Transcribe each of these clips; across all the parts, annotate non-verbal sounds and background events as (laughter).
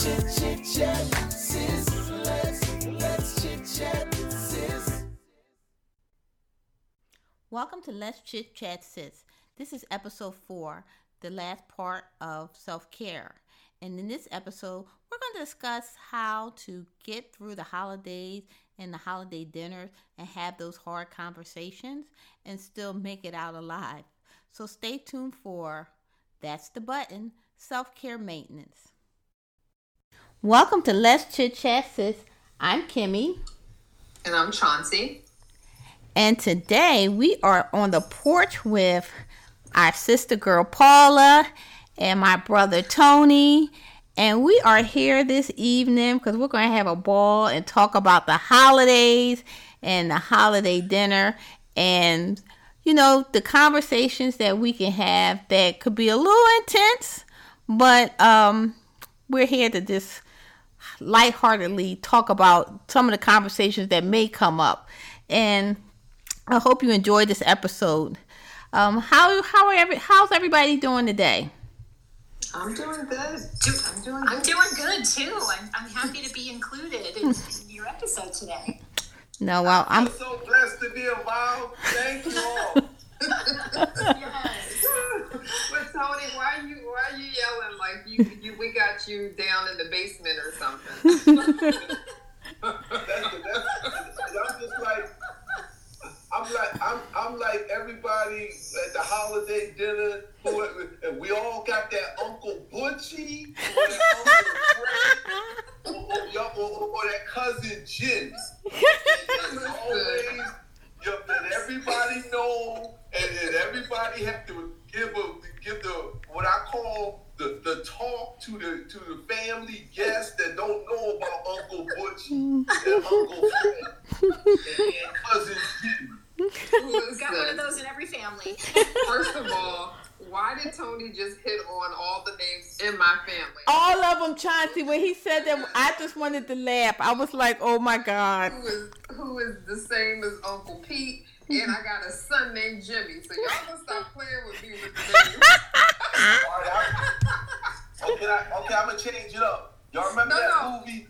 chit chat, Welcome to Let's Chit Chat Sis. This is episode four, the last part of self care. And in this episode, we're going to discuss how to get through the holidays and the holiday dinners and have those hard conversations and still make it out alive. So stay tuned for That's the Button Self Care Maintenance. Welcome to Let's Chit Chat Sis. I'm Kimmy. And I'm Chauncey. And today we are on the porch with our sister girl Paula and my brother Tony. And we are here this evening because we're going to have a ball and talk about the holidays and the holiday dinner and, you know, the conversations that we can have that could be a little intense, but um, we're here to just lightheartedly talk about some of the conversations that may come up. And I hope you enjoyed this episode. Um, how how are every how's everybody doing today? I'm doing good. I'm doing good. I'm doing good too. I'm, I'm happy to be included in, in your episode today. No, well, I'm, I'm so blessed to be involved. Thank you all. (laughs) yes. but Tony, why are you why are you yelling like you, you we got you down in the basement or something? that's, that's, I'm just like I'm like I'm I'm like everybody at the holiday dinner, and we all got that Uncle Butchie or that Uncle Fred or, or, or, or that cousin Jim. (laughs) It's always you know, that everybody know, and then everybody have to give a give the what I call the, the talk to the to the family guests that don't know about Uncle Butchie and mm. Uncle Fred and, and cousin Jim. We've got one of those in every family. First of all, why did Tony just hit on all the names in my family? all of them, Chauncey. When he said that, I just wanted to laugh. I was like, "Oh my god!" Who is who is the same as Uncle Pete? And I got a son named Jimmy. So y'all gonna stop playing with me with the names. All right, I, okay, I, okay, I'm gonna change it up. Y'all remember No, that no. movie?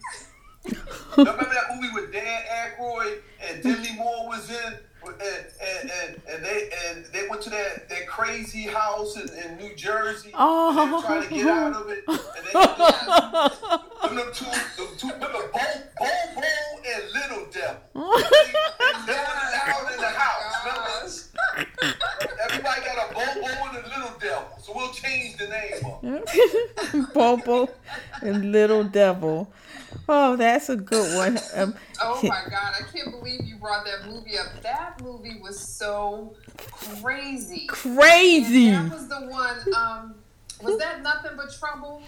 Y'all remember that movie with Dan Aykroyd and Demi Moore was in, and and, and, they and they went to that, that crazy house in, in New Jersey. Oh. and they oh. were trying to get out of it. And they, them, them two, them two, remember Bo, Bo, Bo and Little Devil. They loud in the house. Everybody got a Bo, Bo and a Little Devil. So we'll change the name up. (laughs) Bobo and Little Devil. Oh, that's a good one. Um, (laughs) Oh my god, I can't believe you brought that movie up. That movie was so crazy. crazy. And that was the one, um, was that nothing but trouble?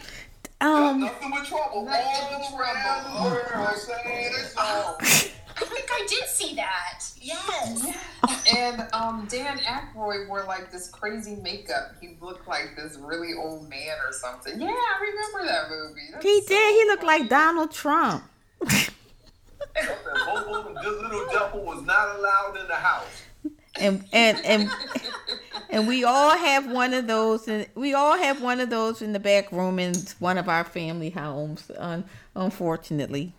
Um, Nothing but trouble. Nothing All but around trouble. the world saying it's all. (laughs) I think I did see that. Yes. And um, Dan Aykroyd wore like this crazy makeup. He looked like this really old man or something. Yeah, I remember that movie. That's he so did. He looked funny. like Donald Trump. (laughs) Bobo and Good Little Devil was not allowed in the house. And and and and we all have one of those and we all have one of those in the back room in one of our family homes un, unfortunately.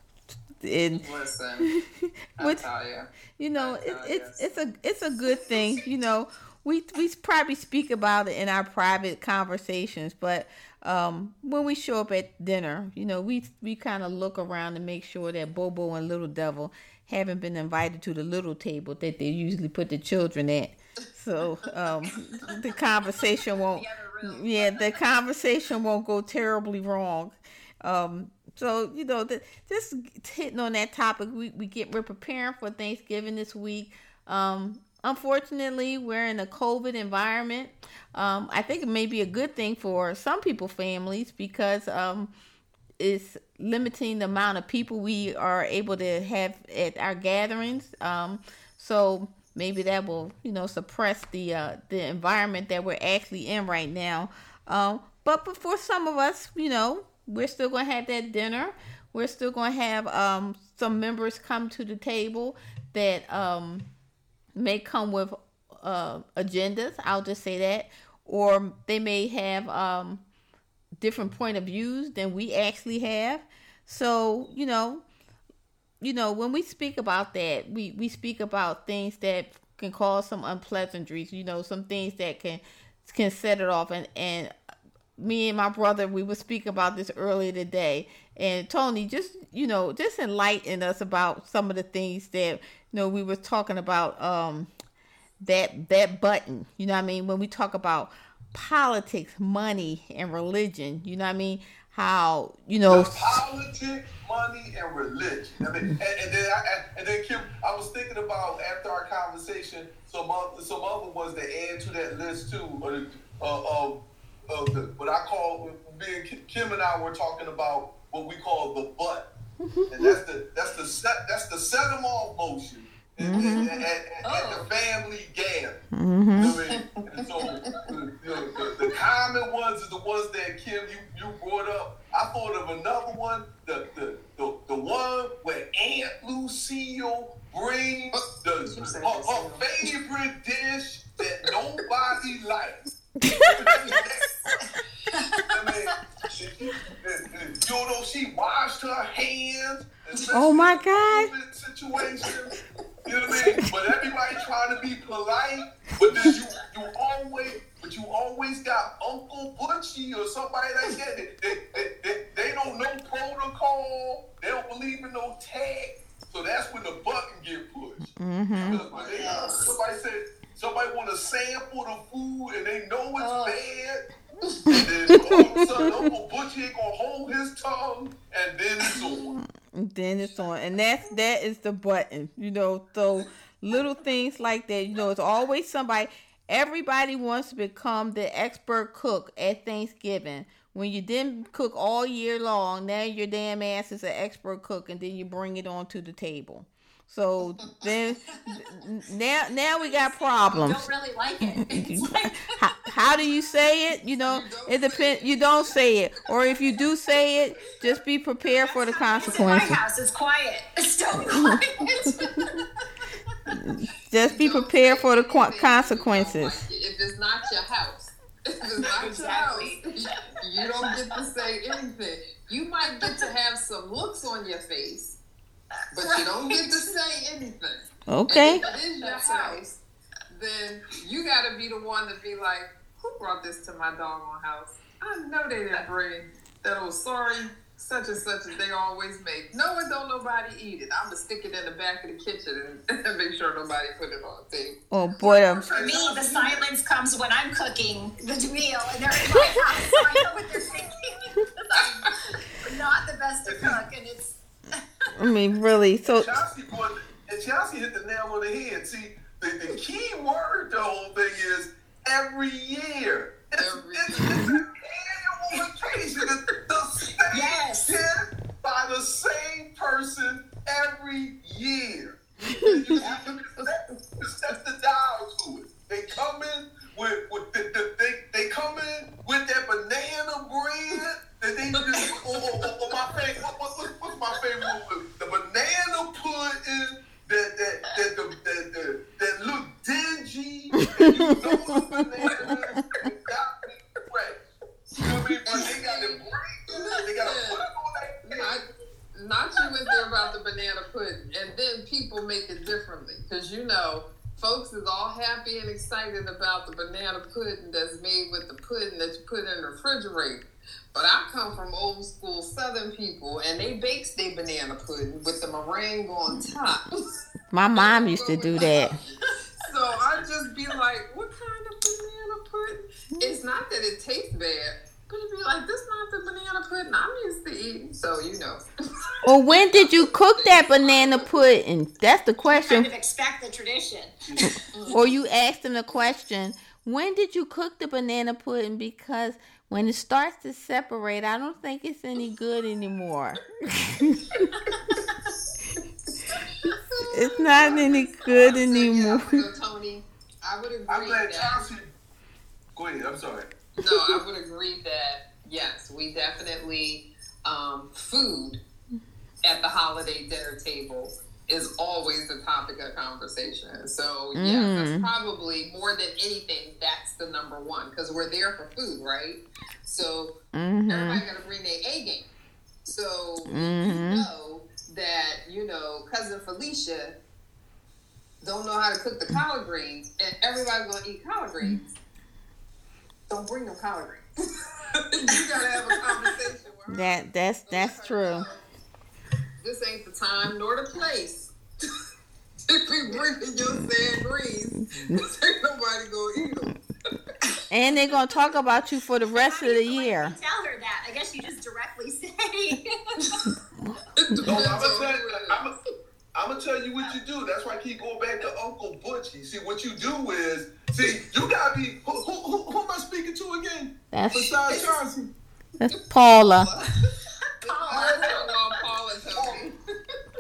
And Listen, (laughs) I With- tell you. you know it, it's it's a it's a good thing you know. We we probably speak about it in our private conversations but um when we show up at dinner you know we we kind of look around to make sure that bobo and little devil haven't been invited to the little table that they usually put the children at. So um the conversation (laughs) won't The yeah the conversation won't go terribly wrong. Um so you know the, just hitting on that topic we, we get we're preparing for thanksgiving this week. Um unfortunately we're in a covid environment um i think it may be a good thing for some people families because um it's limiting the amount of people we are able to have at our gatherings. Um, so maybe that will, you know, suppress the uh, the environment that we're actually in right now. Um, but for some of us, you know, we're still going to have that dinner. We're still going to have um, some members come to the table that um, may come with uh, agendas. I'll just say that, or they may have um, different point of views than we actually have. So, you know, you know, when we speak about that, we we speak about things that can cause some unpleasantries. You know, some things that can can set it off. And and me and my brother, we were speaking about this earlier today. And Tony, just you know, just enlighten us about some of the things that you know we were talking about. Um, that that button. You know what I mean? When we talk about politics, money, and religion, you know what I mean? How you know politics, money, and religion. I mean, and, and then I, and then Kim, I was thinking about after our conversation, some other, some other ones that add to that list too, or uh, of of what I call and Kim and I were talking about what we call the butt, and that's the that's the set that's the set them off motion mm-hmm. at, at, oh. at, the family gather. Mm-hmm. You know I mean? so the, the, the, common ones are the ones that Kim you, you brought up. I thought of another one, the the, the, the one where Aunt Lucille brings the her, her favorite dish that nobody likes. (laughs) I mean, she, you know, she washed her hands. Oh my God! Situation. You know what I mean? But everybody trying to be polite, but then you you always but you always got Uncle Butchie or somebody like that. They, they, they, they, they don't know protocol. They don't believe in no tag. So that's when the button get pushed. Mm-hmm. They, somebody said somebody want to sample the food and they know it's oh. bad. And then Uncle Butchie ain't gonna hold his tongue and then it's on. Then it's on. And that's that is the button you know? So little things like that you know it's always somebody everybody wants to become the expert cook at thanksgiving. When you didn't cook all year long now your damn ass is an expert cook and then you bring it onto the table so (laughs) then now now we got problems. Don't really like it. (laughs) Like... how, how, do you say it? You know, you it depends. You don't say it, or if you do say it, just be prepared for the consequences. In my house, it's quiet. (laughs) It's still quiet. just be prepared for the consequences. If it's not your house, if it's not exactly. your house, you don't get to say anything. You might get to have some looks on your face but you don't get to say anything. Okay. And if it is your That's house, right. then you got to be the one to be like, who brought this to my doggone house? I know they didn't bring that old sorry such and such as they always make. No, it don't nobody eat it. I'm gonna stick it in the back of the kitchen and, (laughs) and make sure nobody put it on the table. Oh boy! Um, For me, the silence comes when I'm cooking the meal and they're in my house, so I know what they're thinking. (laughs) I'm not the best to cook, and it's I mean, really. So Chelsea, and Chelsea hit the nail on the head. See, the, the key word the whole thing is every year. It's, every it's, year. it's an annual occasion. It's the same yes. by the same person every year. (laughs) You, you, set the dial to it. They come in with, with My mom used to do that. (laughs) so I just be like, "What kind of banana pudding?" It's not that it tastes bad, but it'd be like, "This not the banana pudding I'm used to eating." So you know. (laughs) well, when did you cook that banana pudding? That's the question. Kind of expect the tradition. (laughs) or you asked them the question. When did you cook the banana pudding? Because when it starts to separate, I don't think it's any good anymore. It's not any good anymore. Yeah, Tony, I would agree. I'm glad Chelsea. Go ahead. I'm sorry. No, I would agree that yes, we definitely um, food at the holiday dinner table is always the topic of conversation. So yeah, mm. that's probably more than anything. That's the number one because we're there for food, right? So mm-hmm. everybody got to bring their A game. So mm-hmm. you know that you know cousin Felicia don't know how to cook the collard greens, and everybody's gonna eat collard mm-hmm. greens. Don't bring no collard greens. (laughs) you gotta have a conversation with her. That that's that's true. This ain't the time nor the place (laughs) to be bringing your sad greens. (laughs) This ain't nobody gonna eat them. And they're gonna talk about you for the rest of the year. Tell her that. I guess you just directly say. (laughs) No, I'm gonna tell you. I'm, I'm gonna tell you what you do. That's why I keep going back to Uncle Butchie. See, what you do is, see, you gotta be. Who, who, who, who am I speaking to again? That's Besides Chauncey. that's Paula. Paula, (laughs) Paula told me.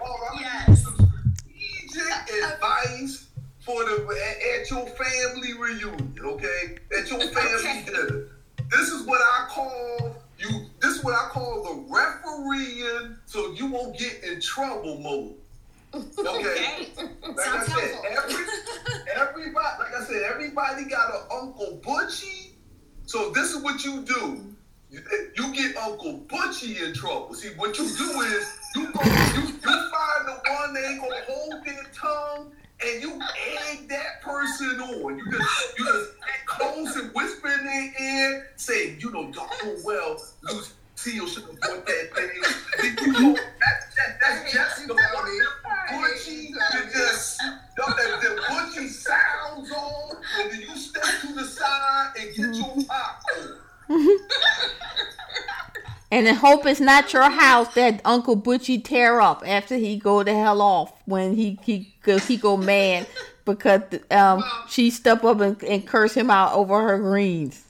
Oh, I'm Yes. gonna give you some strategic advice for the at, at your family reunion. Okay, at your family Okay. dinner. This is what I call you. This is what I call the refereeing, so you won't get in trouble mode. (laughs) Okay. Like I said, every, (laughs) everybody, like I said, everybody got an Uncle Butchie. So this is what you do. You, you get Uncle Butchie in trouble. See, what you do is you go, you, you find the one that ain't gonna hold their tongue, and you egg that person on. You just you just get close and whisper in their ear, say, you know, darn well, Lucille should have bought that thing. You know, that, that, that's just the one Butchie to just the, the, the Butchie sounds on, and then you step to the side and get your (laughs) popcorn. (laughs) And I hope it's not your house that Uncle Butchie tear up after he go the hell off when he he go, he go mad because um she step up and, and curse him out over her greens.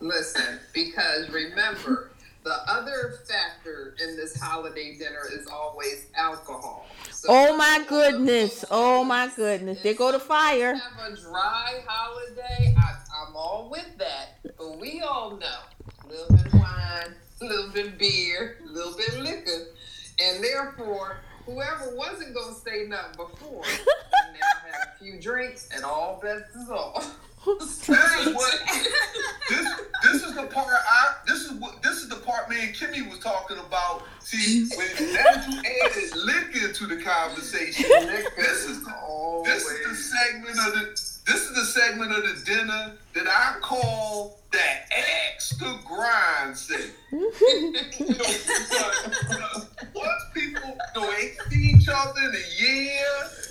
Listen, because remember, the other factor in this holiday dinner is always alcohol. So Oh my goodness! Oh my goodness! They go to fire. Have a dry holiday. I, I'm all with that, but we all know a little bit of wine, a little bit beer, a little bit liquor, and therefore, whoever wasn't gonna say nothing before, (laughs) can now have a few drinks, and all bets is off. This (laughs) is what this this is the part I this is what this is the part me and Kimmy was talking about. See, when that you added liquor to the conversation, this is the this is the segment of the this is the segment of the dinner that I call the extra grind segment. you know, because (laughs) once people you know, ain't see each other in a year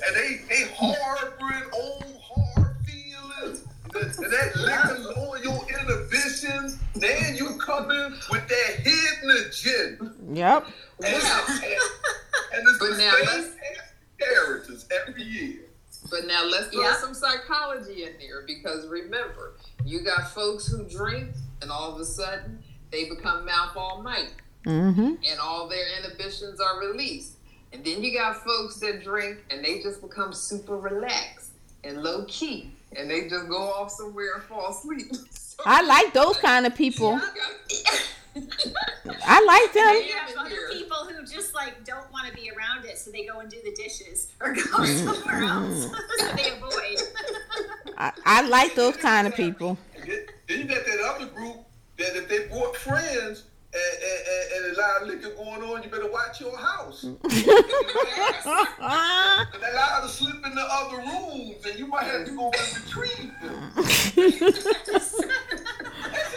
and they they harboring old hard feelings and that liquor on your inhibitions, then you come in with that hidden agenda. Yep. And, and, and it's But the now same let's- characters every year. But now let's throw Yeah. some psychology in there remember, you got folks who drink and all of a sudden they become mouth all night Mm-hmm. and all their inhibitions are released. And then you got folks that drink and they just become super relaxed and low key and they just go off somewhere and fall asleep. So (laughs) I like those kind of people. (laughs) you got- I like them. You have other people who just like don't want to be around it, so they go and do the dishes or go mm-hmm. somewhere else, mm-hmm. (laughs) so they avoid. I, I like those (laughs) kind of people. Then you got that other group that if they brought friends and, and, and, and a lot of liquor going on, you better watch your house. And they allowed to slip in the other rooms, and you might have to go and retrieve them. (laughs)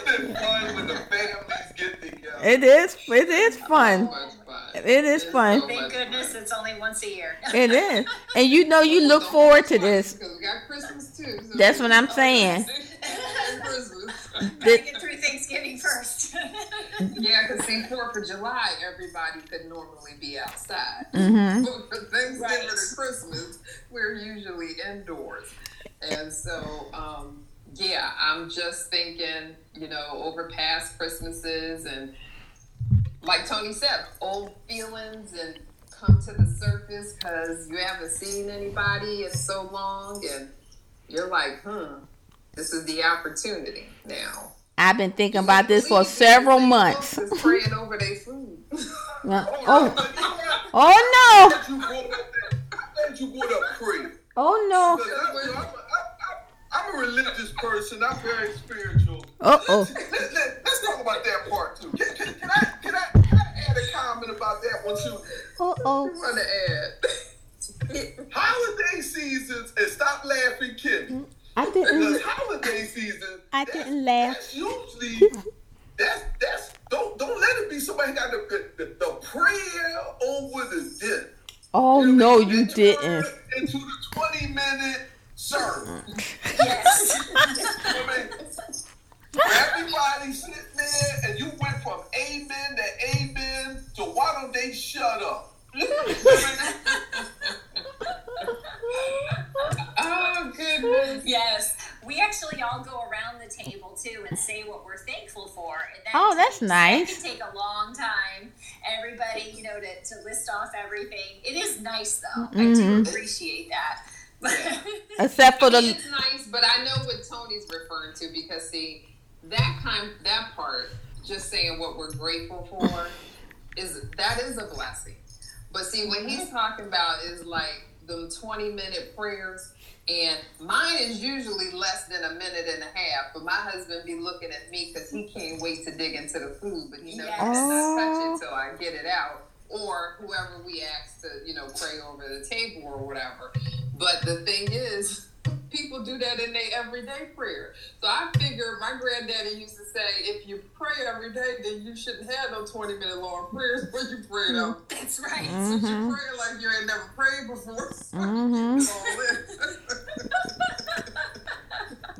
Isn't it fun when the families get together? it is. It is fun. fun. It is It's fun. so Thank goodness fun. it's only once a year. (laughs) It is. And you know you look forward to this. Because we got Christmas too. so- That's what I'm saying. And Christmas. (laughs) Gotta get through Thanksgiving first. (laughs) Yeah, because see, Fourth of July, everybody could normally be outside. Mm-hmm. But for Thanksgiving Right. and Christmas, we're usually indoors. And so, um, yeah, I'm just thinking, you know, over past Christmases and like Tony said, old feelings and come to the surface because you haven't seen anybody in so long and you're like, hmm, this is the opportunity now. I've been thinking about this for several months. Praying over their food. (laughs) (laughs) Oh, but you know what? oh I'm you brought up that. I'm glad you brought up prayer. no! Oh no! Because I'm, a religious person. I'm very spiritual. Uh oh! Let's, let, us talk about that part too. Can, can, can, I, can, I, can I add a comment about that one too? Uh oh! want to add? (laughs) holiday seasons and stop laughing, Kim. I Because didn't. holiday season, I didn't laugh. That's usually (laughs) that's that's don't don't let it be somebody got the the, the prayer over the dinner. Oh You know no, I you didn't. Into the twenty minute sermon. Yes. (laughs) You know what I mean? Everybody sitting there, and you went from amen to amen to why don't they shut up? (laughs) You know what I mean? (laughs) Oh goodness. Yes. We actually all go around the table too and say what we're thankful for. And that Oh, that's takes- nice. That can take a long time. Everybody, you know, to, to list off everything. It is nice though. I do Mhm. appreciate that. (laughs) Except for I mean, the it's nice, but I know what Tony's referring to because see that kind that part, just saying what we're grateful for, (laughs) is that is a blessing. But see, what he's mm-hmm. talking about is like them twenty minute prayers, and mine is usually less than a minute and a half. But my husband be looking at me because he can't wait to dig into the food, but he knows Yes. I cannot touch Oh. it till I get it out. Or whoever we ask to, you know, pray over the table or whatever. But the thing is, (laughs) people do that in their everyday prayer. So I figure my granddaddy used to say, if you pray every day, then you shouldn't have no 20 minute long prayers when you pray them. That's right. Since you Mhm. pray like you ain't never prayed before. (laughs) It's (laughs) all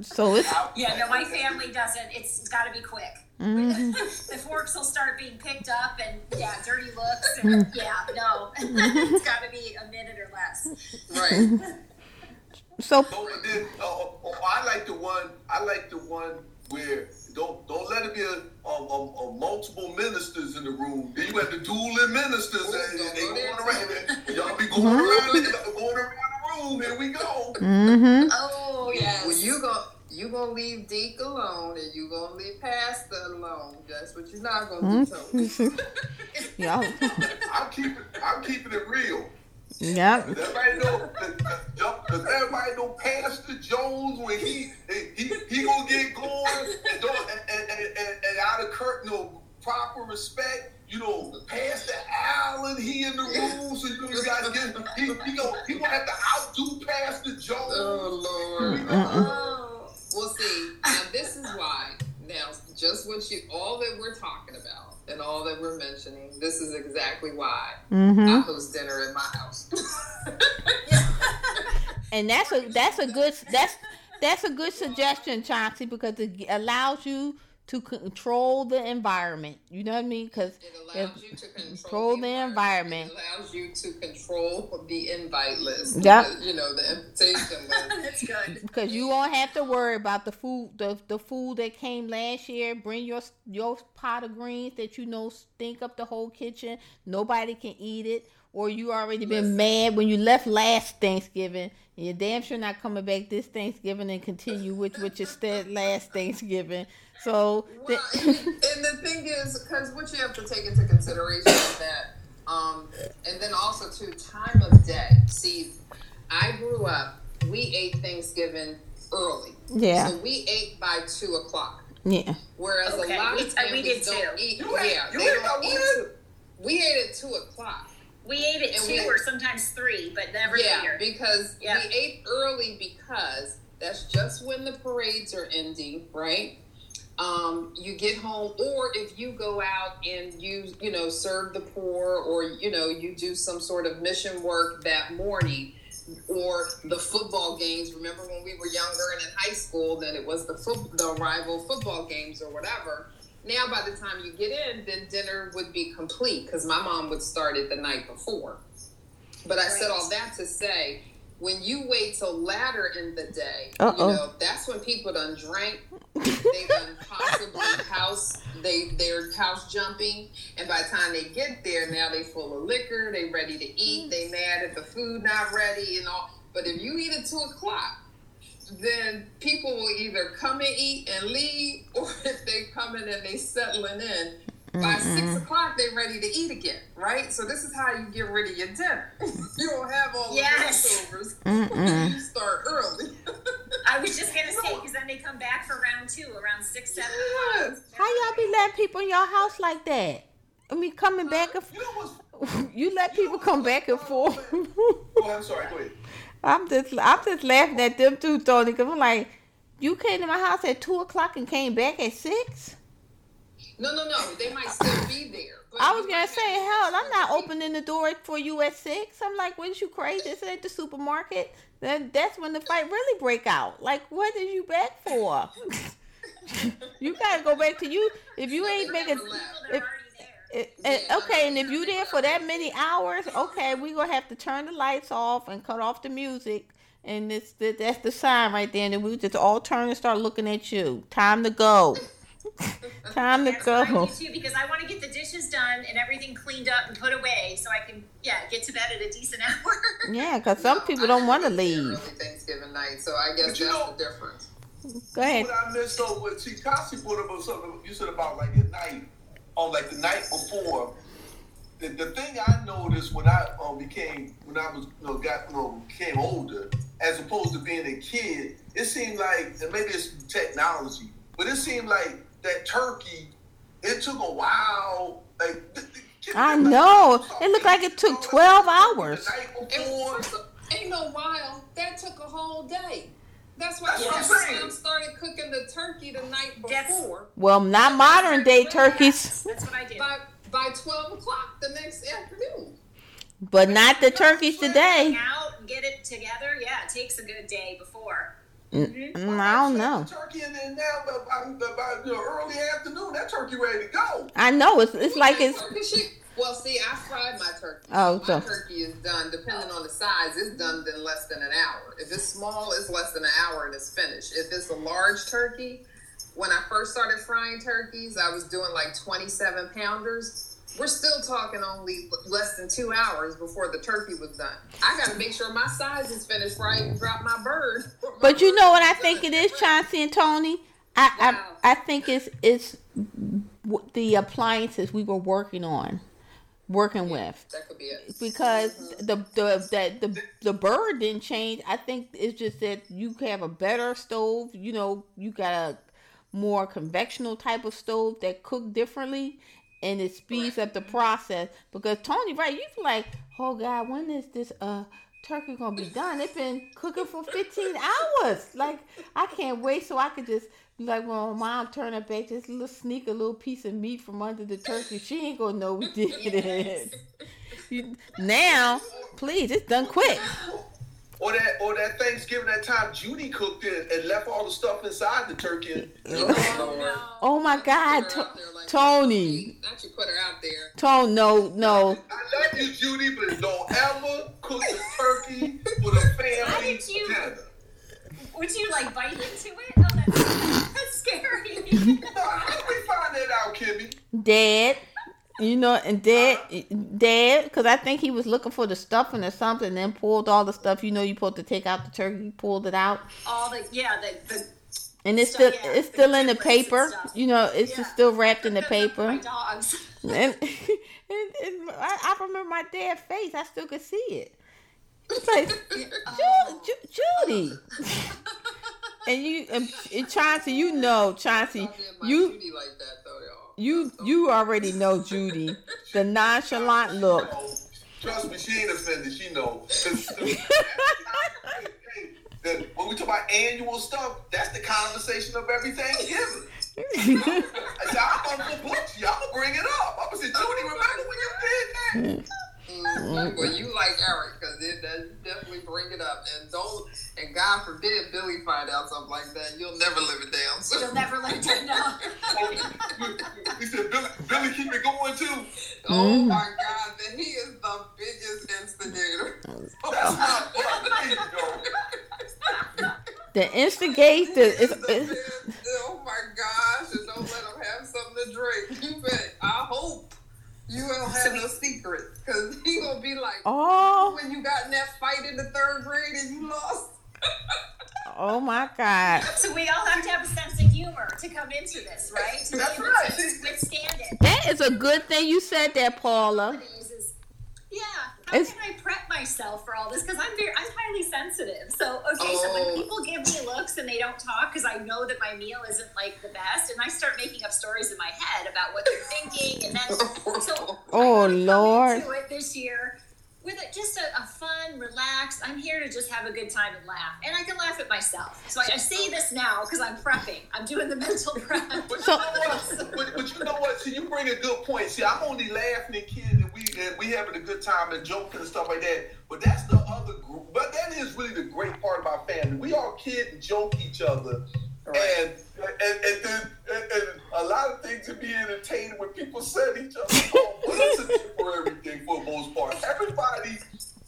so it's Yeah, no, my family doesn't. It's, it's got to be quick. Mhm. (laughs) the forks will start being picked up and yeah, dirty looks and yeah, no, (laughs) it's got to be a minute or less. right. so Oh, then, oh, oh, oh, I like the one. I like the one where don't don't let it be a, a, a, a multiple ministers in the room. Then you have the dueling ministers, Ooh, and, don't they there. going around. Y'all be going around, the- going around the room. Here we go. mhm. Oh yes. Well, you go. You gonna leave Deke alone, and you gonna leave Pastor alone. That's what you're not gonna do, Tony. Mhm. Yeah. I'm keeping I'm keeping it real. Yeah. Does everybody know? Does everybody know Pastor Jones when he he he gonna get going and and, and, and, and, and out of Kurt no proper respect. You know, Pastor Allen, he in the room, so you know you guys get he he gonna he gonna have to outdo Pastor Jones. Oh Lord. Oh. Well, see, now this is why. Now, just what you, all that we're talking about and all that we're mentioning, this is exactly why I Mhm. host dinner in my house. (laughs) And that's a that's a good that's that's a good suggestion, Chauncey, because it allows you to control the environment. You know what I mean? Because It allows you to control, Control the environment. It allows you to control the invite list. Yeah. You know, the invitation (laughs) list. That's good. because you won't have to worry about the food the, the food that came last year. Bring your your pot of greens that you know stink up the whole kitchen. Nobody can eat it. Or you already been Listen. mad when you left last Thanksgiving. And you're damn sure not coming back this Thanksgiving and continue with what you said last Thanksgiving. So Well, (laughs) and, and the thing is, because what you have to take into consideration is that, um, and then also to time of day. See, I grew up. We ate Thanksgiving early. yeah, So we ate by two o'clock. yeah. Whereas Okay, a lot we- of families we did don't too. eat. You yeah, you they don't eat. when? till- We ate at two o'clock. We ate at And two we- or sometimes three, but never yeah, later. because we ate early because that's just when the parades are ending, right? Um, you get home, or if you go out and you, you know, serve the poor, or you know, you do some sort of mission work that morning, or the football games. Remember when we were younger and in high school, then it was the foot, the rival football games or whatever. Now, by the time you get in, then dinner would be complete because my mom would start it the night before. But I said all that to say, when you wait till later in the day, Uh-oh. you know, that's when people done drank. They done possibly (laughs) house, they they're house jumping, and by the time they get there, now they full of liquor. They ready to eat. They mad at the food not ready and all. But if you eat at two o'clock, then people will either come and eat and leave, (laughs) or if they come in and they settling in, by six o'clock they're ready to eat again, right? So this is how you get rid of your dinner. (laughs) you don't have all Yes. the leftovers. (laughs) Mm-mm. you start early. I was just gonna say because then they come back for round two around six, seven. yes. How y'all be letting people in your house like that? I mean, coming back and You know you let people come back and forth. Oh, I'm sorry. Go ahead. I'm just I'm just laughing at them too, Tony. Cause I'm like, you came to my house at two o'clock and came back at six. No, no, no. They might still be there. I was gonna say, hell, I'm not opening the door for you at six. I'm like, what is you crazy? It's at the supermarket. Then that's when the fight really break out. Like, what what is you back for? (laughs) you gotta go back to you. If you ain't making, if, it, it- okay, and if you there for that many hours, okay, we gonna have to turn the lights off and cut off the music. And it's that that's the sign right there. And then we just all turn and start looking at you. Time to go. (laughs) Time to That's what I go. too because I want to get the dishes done and everything cleaned up and put away so I can yeah get to bed at a decent hour. (laughs) Yeah, because some people don't want to leave. Thanksgiving night, so I guess But you that's know- the difference. Go ahead. What I missed though, what see, Kasi brought up something you said about like at night, on like the night before. The, the thing I noticed when I um, became when I was you know got you know became older, as opposed to being a kid, it seemed like and maybe it's technology, but it seemed like that turkey. It took a while. Like th- th- I know. It looked like it took 12 hours. The night And before. ain't no while. That took a whole day. That's why That's what I'm my saying. started cooking the turkey the night That's- before. Well, not modern day turkeys, That's what I do. By by twelve o'clock the next afternoon. but not the turkeys today. Hang out get it together. Yeah, it takes a good day before. Mm, I don't know. Turkey in there now, but by, by, by the early afternoon, that turkey ready to go. I know it's it's like it's Turkey shit. Well, see, I fried my turkey. Oh, my so- turkey is done. Depending on the size, it's done in less than an hour. If it's small, it's less than an hour and it's finished. If it's a large turkey, when I first started frying turkeys, I was doing like twenty-seven pounders. We're still talking only less than two hours before the turkey was done. I got to make sure my size is finished before I even drop my bird. (laughs) But you know what I think it is, Chauncey and Tony. I Wow. I, I think it's it's the appliances we were working on, working with. That could be it. because the the that the the bird didn't change. I think it's just that you have a better stove. You know, you got a more convectional type of stove that cook differently, and it speeds up the process. Because Tony, right? You feel like, oh God, when is this uh turkey gonna be done? It's been cooking for fifteen hours. Like I can't wait so I could just. Be Like when mom turned her back, just little sneak a little piece of meat from under the turkey. She ain't gonna know we (laughs) did it. You- now, please, it's done quick. Or that, or that Thanksgiving that time Judy cooked it and left all the stuff inside the turkey. (laughs) And, oh, you know, Oh, Oh my God, Put to- like Tony! Not you put her out there. Tony, no, no. I love you, Judy, but don't ever cook the turkey with a family did dinner. Would you like bite into it? Oh, that's, (laughs) that's scary. How did we find that out, Kimmy? Dead. you know, and Dad, dead, because I think he was looking for the stuffing or something, and then pulled all the stuff. You know, you supposed to take out the turkey, pulled it out, All the yeah, the, the and it's Stuff, still yeah, it's still the in the paper. You know, it's just Yeah. still wrapped in the (laughs) paper. my dogs. And, (laughs) and, and I, I remember my dad's face. I still could see it. It's like, Ju- Ju- Judy. (laughs) And you, and, and Chauncey, you know, Chauncey, you, Judy like that though, y'all. you, you already know Judy. The nonchalant (laughs) look. Trust me, she ain't offended. She know. (laughs) 'Cause- Hey, the- when we talk about annual stuff, that's the conversation of every Thanksgiving. I said, I'm on the books. Y'all bring it up. I'm gonna say, Judy, remember when you did that? Hmm. Mm, well, you like Eric because it does definitely bring it up, and don't, and God forbid Billy find out something like that. You'll never live it down. So. You'll never let it down. (laughs) he said, Billy, Billy, keep it going too. Oh my God, that he is the biggest instigator. That's not fun. There you go. The instigate, the, is it's, it's, oh my gosh, and don't let him have something to drink. You bet. I hope you don't have no secrets because he gonna be like, oh, when you got in that fight in the third grade and you lost. (laughs) oh my God. so we all have to have a sense of humor to come into this, right? To That's right. to withstand it. That is a good thing you said that, Paula. Uses- Yeah, how can I prep myself for all this? Because I'm very, I'm highly sensitive. So okay, so when Oh. people give me looks and they don't talk, because I know that my meal isn't like the best, and I start making up stories in my head about what they're thinking, and then (laughs) oh, so Oh, I wanna come Lord. into it this year with a, just a, a fun, relaxed. I'm here to just have a good time and laugh, and I can laugh at myself. So I, I say this now because I'm prepping. I'm doing the mental (laughs) prep. But you know what? But, but you know what? See, you bring a good point. See, I'm only laughing and kidding, and we and we having a good time and joking and stuff like that. But that's the other group. But that is really the great part about family. We all kid and joke each other, and and and then and, and a lot of things can be entertaining when people set each other off. But it's a temporary thing for the most part. Everybody,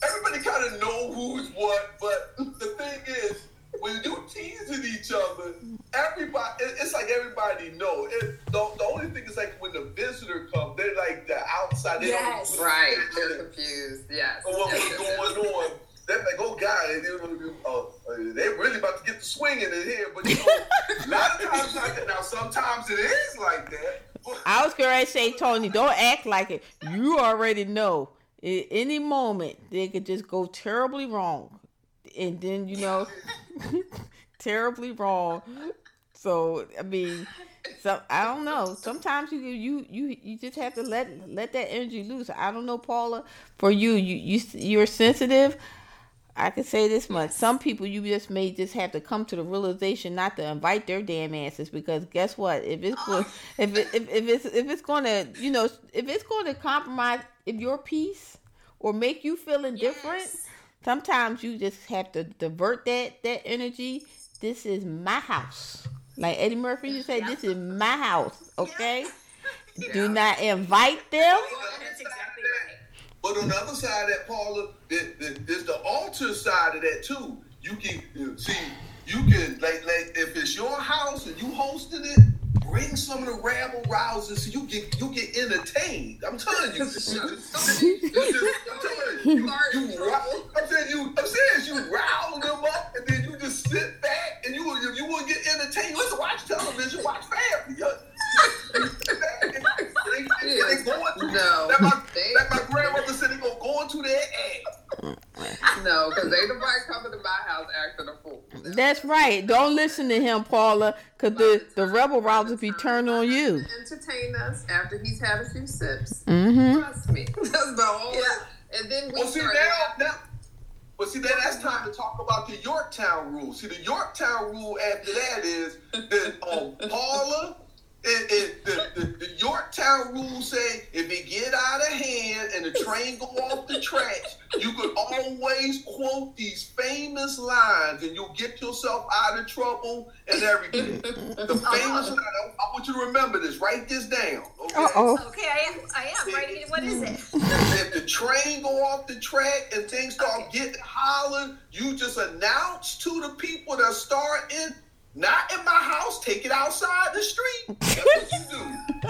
everybody kind of know who's what. But the thing is, when you teasing each other, everybody, it- it's like everybody know. It, the, the only thing is like when the visitor comes, they're like the outside. They Yes. don't, Right, they're confused. Yes. or what yes, was yes, going yes. on. They're like, oh God, they, they, uh, they really about to get the swinging in here. But you know, (laughs) a lot of times like that. Now, sometimes it is like that. I was to say, Tony, don't act like it. You already know. At any moment, they could just go terribly wrong. And then, you know, (laughs) terribly wrong. So, I mean, so I don't know. Sometimes you you you you just have to let let that energy loose. I don't know, Paula. For you, you you you're sensitive. I can say this much: some people you just may just have to come to the realization not to invite their damn asses because guess what? If it's go- (gasps) if it, if, if it's if it's going to you know if it's going to compromise if your peace or make you feel indifferent, Yes. sometimes you just have to divert that that energy. This is my house, like Eddie Murphy. You say this is my house, okay? (laughs) Do not invite them. That's exactly right. But on the other side of that, Paula, there, there- there's the altar side of that too. You can see, you can like like if it's your house and you hosting it, bring some of the rabble rousers so you get you get entertained. I'm telling you. (laughs) I'm telling you, I'm saying you. I'm saying you rile them up, and then you just sit back and you will you, you will get entertained. Listen, watch television, watch family. (laughs) They, they, they going through, No, Like my, they- like my grandmother said, they gonna go into their ass. No, because ain't nobody coming to my house acting a fool. That's right. Don't listen to him, Paula, because the, the rebel rousers be turned on you. Entertain us after he's had a few sips. Mm-hmm. Trust me. (laughs) That's the only. And then we Well, see start now, now, well, see, then that's time to talk about the Yorktown rule. See, the Yorktown rule after that is that um, Paula, and, and the, the, the Yorktown rule say if it get out of hand and the train go off the tracks, you could always quote these famous lines and you'll get yourself out of trouble and everything. The (laughs) uh-huh. famous line, I, I want you to remember this. Write this down. Okay? Uh-oh. Okay, I am. I am. Right? What is it? (laughs) if the train go off the track and things start getting hollering, you just announce to the people that start in, not in my house, take it outside the street. That's what you do.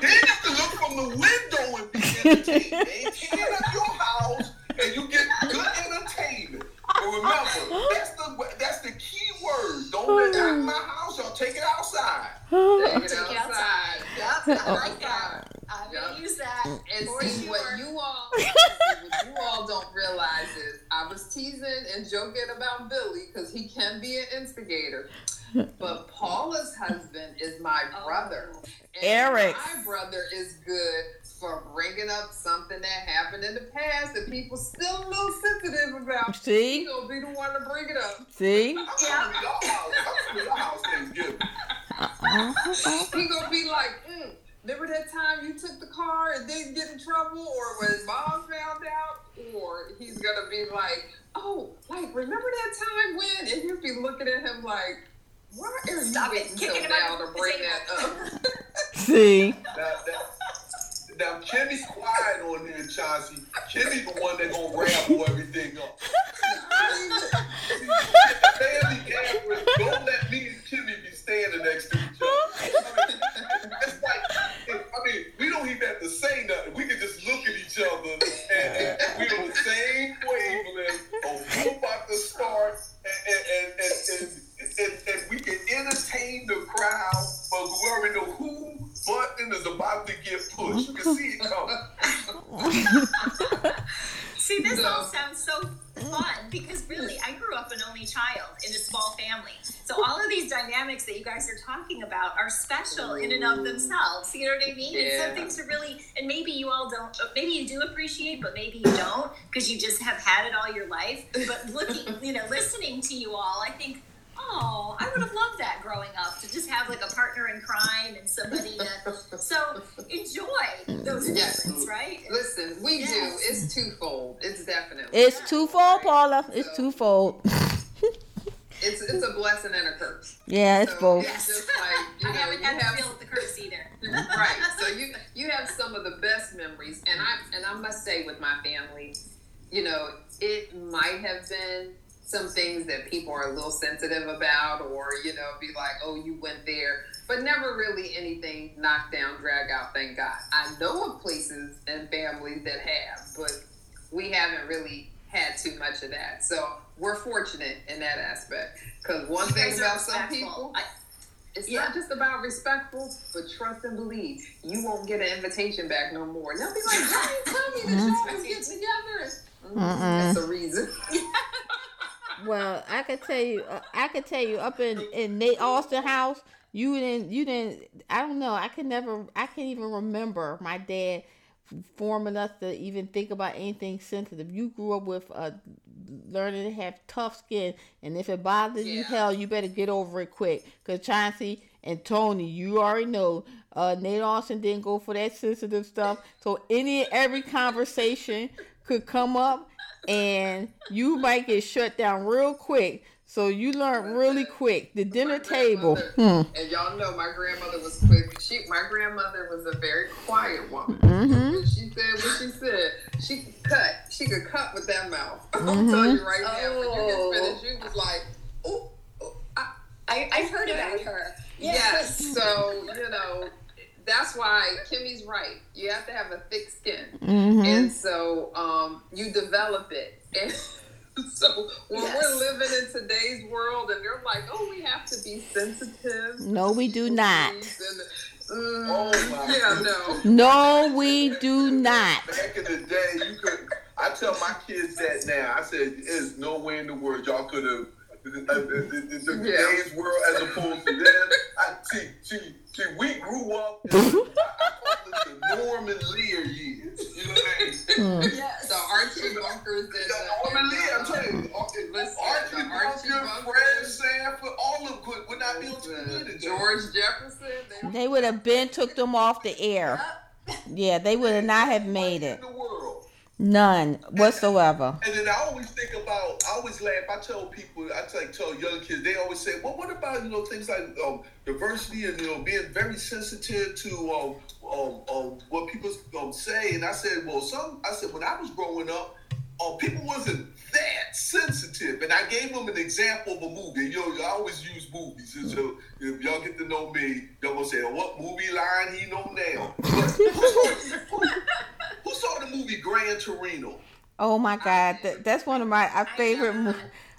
then you can look from the window and be entertained. They ain't tearing up your house and you get good entertainment. But remember, that's the that's the key word. Don't let that in my house, y'all take it outside. Take it Take outside. Yep, oh. I like that. I'm Yep. gonna use that. And for see what you all (laughs) what you all don't realize is I was teasing and joking about Billy because he can be an instigator. But Paula's husband is my brother. And Eric. My brother is good for bringing up something that happened in the past that people still a little sensitive about. He See? gonna be the one to bring it up. See? (laughs) I'm coming to your house. I'm coming to house Thanksgiving. He gonna be like, mm, remember that time you took the car and didn't get in trouble, or when mom found out, or he's gonna be like, oh, like remember that time when, and you'll be looking at him like, why are you Stop it. waiting Kick till now to bring that up? (laughs) (laughs) See? Now, now, now Kenny's quiet on here, Chauncey. Kenny's the one that gonna ramble everything up. (laughs) Family gathering, don't let me and Kimmy be standing next to each other. It's like, I mean, we don't even have to say nothing. We can just look at each other and, and, and (laughs) we on the same wavelength of who about to start and, and, and, and, and, and, and we can entertain the crowd, but we already know who button is about to get pushed. You can see it coming. (laughs) See, this no. all sounds so fun because really, I grew up an only child in a small family. So all of these dynamics that you guys are talking about are special in and of themselves. You know what I mean? Yeah. And some things are really, and maybe you all don't, uh, maybe you do appreciate, but maybe you don't because you just have had it all your life. But looking, (laughs) you know, listening to you all, I think oh, I would have loved that growing up to just have like a partner in crime and somebody to, (laughs) so enjoy those Yes. moments, right? Listen, we Yes. do. It's twofold. It's definitely. It's twofold, Paula. It's twofold. (laughs) It's it's a blessing and a curse. Yeah, it's So both. It's just like you (laughs) I know, haven't you had to have feel with the curse either. right. So you you have some of the best memories, and I and I must say with my family, you know, it might have been some things that people are a little sensitive about, or you know, be like, oh, you went there, but never really anything knocked down, drag out. Thank God. I know of places and families that have, but we haven't really had too much of that. So we're fortunate in that aspect. Because one You thing about some respectful. people, I- it's Yeah. not just about respectful, but trust and believe. You won't get an invitation back no more. And they'll be like, "Why didn't tell me that y'all was (laughs) getting together?" Mm, Mm-mm. That's the reason. (laughs) Well, I could tell you, uh, I could tell you up in in Nate Austin house, you didn't, you didn't. I don't know. I can never, I can't even remember my dad forming us to even think about anything sensitive. You grew up with uh, learning to have tough skin, and if it bothers you, hell, you better get over it quick. Cause Chauncey and Tony, you already know, uh, Nate Austin didn't go for that sensitive stuff. So any every conversation could come up, and you might get shut down real quick. So you learn really quick. The dinner table. Hmm. And y'all know my grandmother was quick. She, my grandmother was a very quiet woman. Mhm. She said what she said, she could cut. She could cut with that mouth. (laughs) I'll Mhm. tell you right now. When you Oh. get finished, you was like, "Oh, oh, I, I, I've heard about her. Yes. So, you know, that's why Kimmy's right. You have to have a thick skin. Mhm. And so um, you develop it. (laughs) And so when Yes. we're living in today's world and they're like, oh, we have to be sensitive. No, we do not. And, mm, Oh, my yeah, no. No, we do not. Back in the day, you could. I tell my kids that now. I said, "There's no way in the world y'all could have." The, the, the, the, the Yeah. today's world as opposed to then. I see, see, see, we grew up. In, I, I call it the Norman Lear years. You know what I mean? Hmm. Yes. The Archie Bunkers The the, Norman and Lear, I'm telling you, Archie Listen, Archie the Archie Bunker, Fred Sanford, all of them would not be on TV the today. George Jefferson. They, They would have been took them off the air. Yeah, they would have not have made it. In the world. None whatsoever. And then I always think about, I always laugh. I tell people, I tell, tell young kids, they always say, well, what about, you know, things like um, diversity and, you know, being very sensitive to um, um, um, what people um, say. And I said, well, some, I said, when I was growing up, um, people wasn't that sensitive. And I gave them an example of a movie. Yo, you know, I always use movies. And so if y'all get to know me, y'all gonna say, oh, what movie line he know now? But (laughs) who, saw, who, who saw the movie Gran Torino? Oh my God, that, that's one of my our favorite. Mo-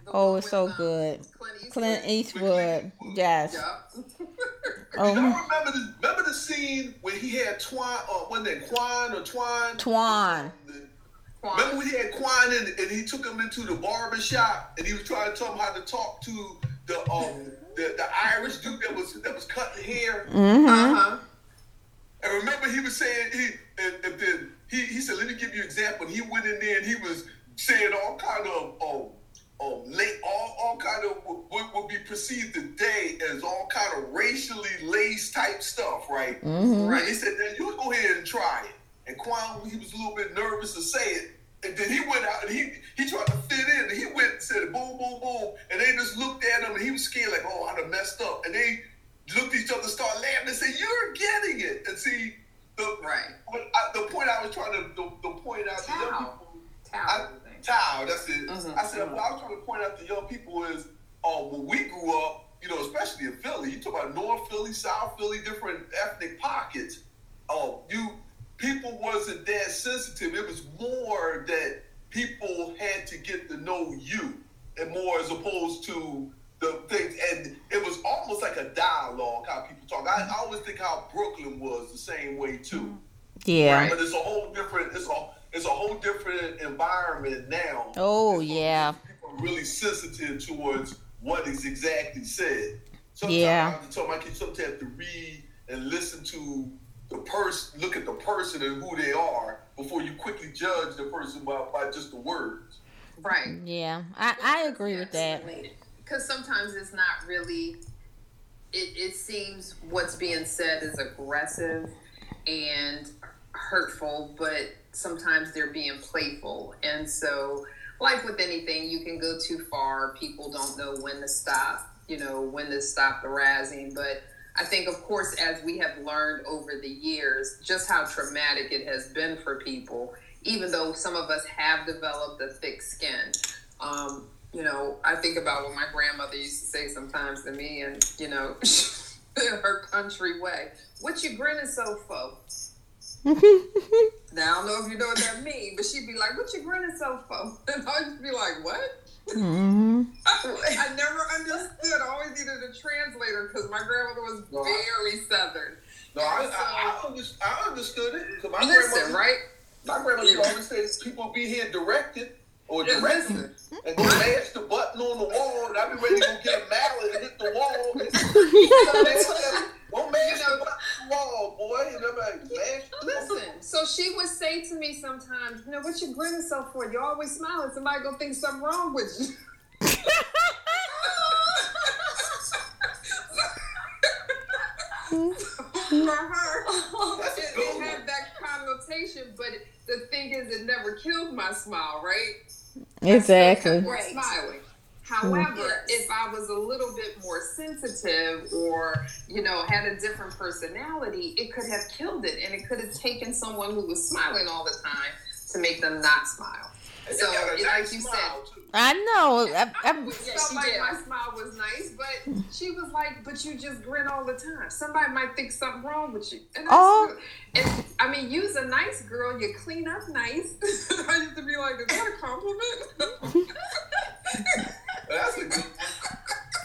The oh, one it's so good. Clint Eastwood. Clint Eastwood. Yes. Yeah. (laughs) Oh, Y'all remember the remember the scene where he had Twine, uh, wasn't it Quan or Twine? Twan. Remember when he had Quan in, and he took him into the barber shop, and he was trying to tell him how to talk to the um the, the Irish dude that was that was cutting hair. Mm-hmm. Uh-huh. And remember he was saying he and, and then he, he said, let me give you an example. And he went in there and he was saying all kind of um um late all, all kind of what would be perceived today as all kind of racially laced type stuff, right? Mm-hmm. Right. He said, then you go ahead and try it. And Quan, he was a little bit nervous to say it. And then he went out and he he tried to fit in. And he went and said boom, boom, boom. And they just looked at him and he was scared, like, oh, I done messed up. And they looked at each other, started laughing and said, You're getting it. And see, the Right. what I, the point I was trying to the, the point out to young people Tao. I. Tao, that's it. Mhm, I said, mhm. what I was trying to point out to young people is, uh, when we grew up, you know, especially in Philly, you talk about North Philly, South Philly, different ethnic pockets. Um, you people wasn't that sensitive. It was more that people had to get to know you, and more as opposed to the things. And it was almost like a dialogue how people talk. I, I always think how Brooklyn was the same way too. Mm-hmm. Yeah. But it's a whole different. It's a it's a whole different environment now. Oh, yeah. People are really sensitive towards what is exactly said. Sometimes Yeah. I have to tell my kids sometimes have to read and listen to the person, look at the person and who they are before you quickly judge the person by, by just the words. Right. Yeah, I, I agree with that. Because sometimes it's not really. It, it seems what's being said is aggressive and hurtful, but sometimes they're being playful. And so, like with anything, you can go too far. People don't know when to stop, you know, when to stop the razzing. But I think, of course, as we have learned over the years, just how traumatic it has been for people, even though some of us have developed a thick skin. Um, you know, I think about what my grandmother used to say sometimes to me, and you know, (laughs) her country way. What you grinning so for? (laughs) Now I don't know if you know what that means, but she'd be like, "What you grinning so for?" (laughs) And I'd be like, "What?" Hmm (laughs) I never understood. I always needed a translator because my grandmother was very southern. No, I, I, I, under, I understood it. 'cause my Listen, grandmother, right? My grandmother used always say people be here directed or Yeah, directed listen. and go mash the button on the wall and I be ready to go get a mallet and hit the wall. And, (laughs) Don't mash the button on the wall, boy. And I'm like, mash the Listen, so she would say to me sometimes, you know, what you grinning so for? You always smiling. Somebody gonna think something wrong with you. (laughs) (laughs) for her, That's it, connotation, but the thing is, it never killed my smile, right? Exactly. We're Right. smiling. Mm. However, Yes. if I was a little bit more sensitive or, you know, had a different personality, it could have killed it. And it could have taken someone who was smiling all the time to make them not smile. And So, you got a like nice you said, too. I know. I, I I, always felt she like did. my smile was nice, but (laughs) she was like, "But you just grin all the time. Somebody might think something wrong with you." And, Oh. good. and I mean, you's a nice girl. You clean up nice. (laughs) I used to be like, "Is that a compliment?" (laughs) That's a good one.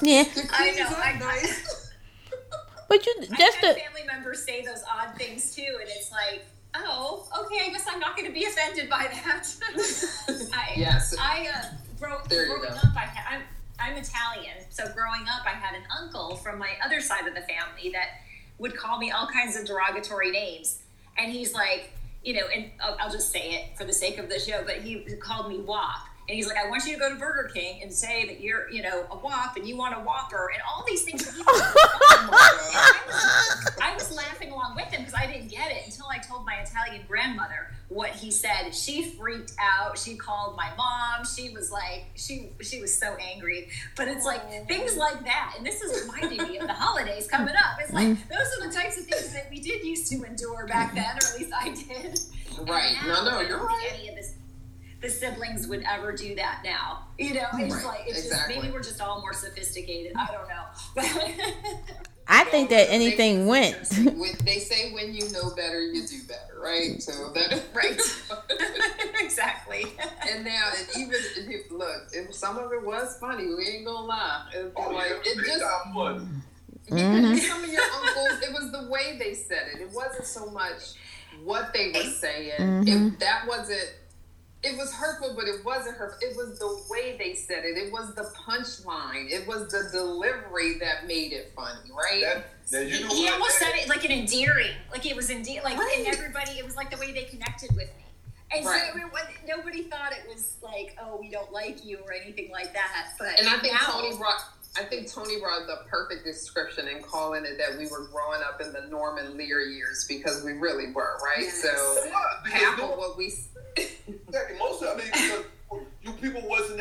yeah, You I clean know, up I- nice. (laughs) but you I've just had the family members say those odd things too, and it's like, oh, okay, I guess I'm not going to be offended by that. I, Yes. I uh, grow, There you growing go. up, I ha- I'm, I'm Italian, so growing up, I had an uncle from my other side of the family that would call me all kinds of derogatory names, and he's like, you know, and I'll, I'll just say it for the sake of the show, but he called me WAP. And he's like, I want you to go to Burger King and say that you're, you know, a WAP and you want a Whopper and all these things. that he (laughs) was I was, I was laughing along with him because I didn't get it until I told my Italian grandmother what he said. She freaked out. She called my mom. She was like, she she was so angry. But it's like oh. things like that, and this is reminding me of the holidays coming up. It's like mm. those are the types of things that we did used to endure back then, or at least I did. Right. And No, now, no, I you're right. any of this. The siblings would ever do that now. You know, it's Right, like it's exactly. just maybe we're just all more sophisticated. I don't know. I think that anything went. When- they say when you know better, you do better, right? So that (laughs) Right. (laughs) (laughs) exactly. and now, and even if you- look, if some of it was funny, we ain't gonna lie. It, Oh, like yeah. it Big just time money. Mhm. some of your uncles, it was the way they said it. It wasn't so much what they were saying. Mhm. It, that wasn't. It was hurtful, but it wasn't hurtful. It was the way they said it. It was the punchline. It was the delivery that made it funny, right? That, now you know he what? almost said it like an endearing, like it was endearing, like Right. and everybody. It was like the way they connected with me, and Right. so it was, nobody thought it was like, oh, we don't like you or anything like that. But And I think now, Tony brought. I think Tony brought the perfect description in calling it that we were growing up in the Norman Lear years because we really were, right? Yes. So half of what we Exactly. Most of I mean, because you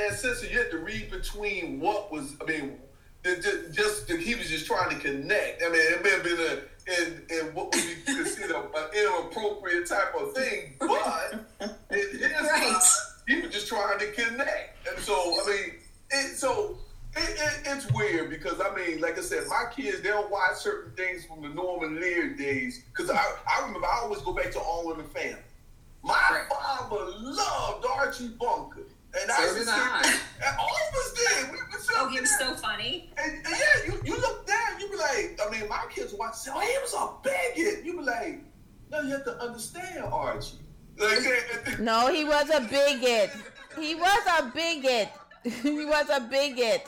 that sensitive. You had to read between what was. I mean, it just, just he was just trying to connect. I mean, it may have been a in, in what would be considered an inappropriate type of thing, but it, his (laughs) Right. mind, he was just trying to connect. And so, I mean, it, so. It, it, it's weird because I mean, like I said, my kids they'll watch certain things from the Norman Lear days. Because I, I remember I always go back to All in the Family. My Right. father loved Archie Bunker. And I So used did to I. And all of us did. We would sit oh, he was so funny. And, and yeah, you, you look down, you be like, I mean, my kids watch and say, oh, he was a bigot. You be like, no, you have to understand Archie. Like, that- (laughs) No, he was a bigot. He was a bigot. (laughs) He was a bigot.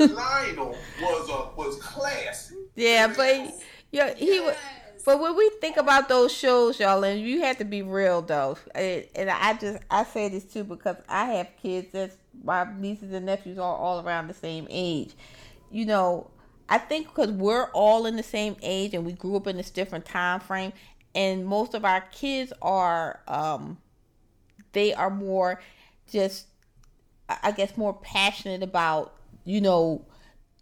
Lionel was a was class. Yeah, but yeah, he was. But when we think about those shows, y'all, and you have to be real though, and, and I just I say this too because I have kids that's my nieces and nephews are all around the same age. You know, I think because we're all in the same age and we grew up in this different time frame, and most of our kids are um, they are more just I guess more passionate about you know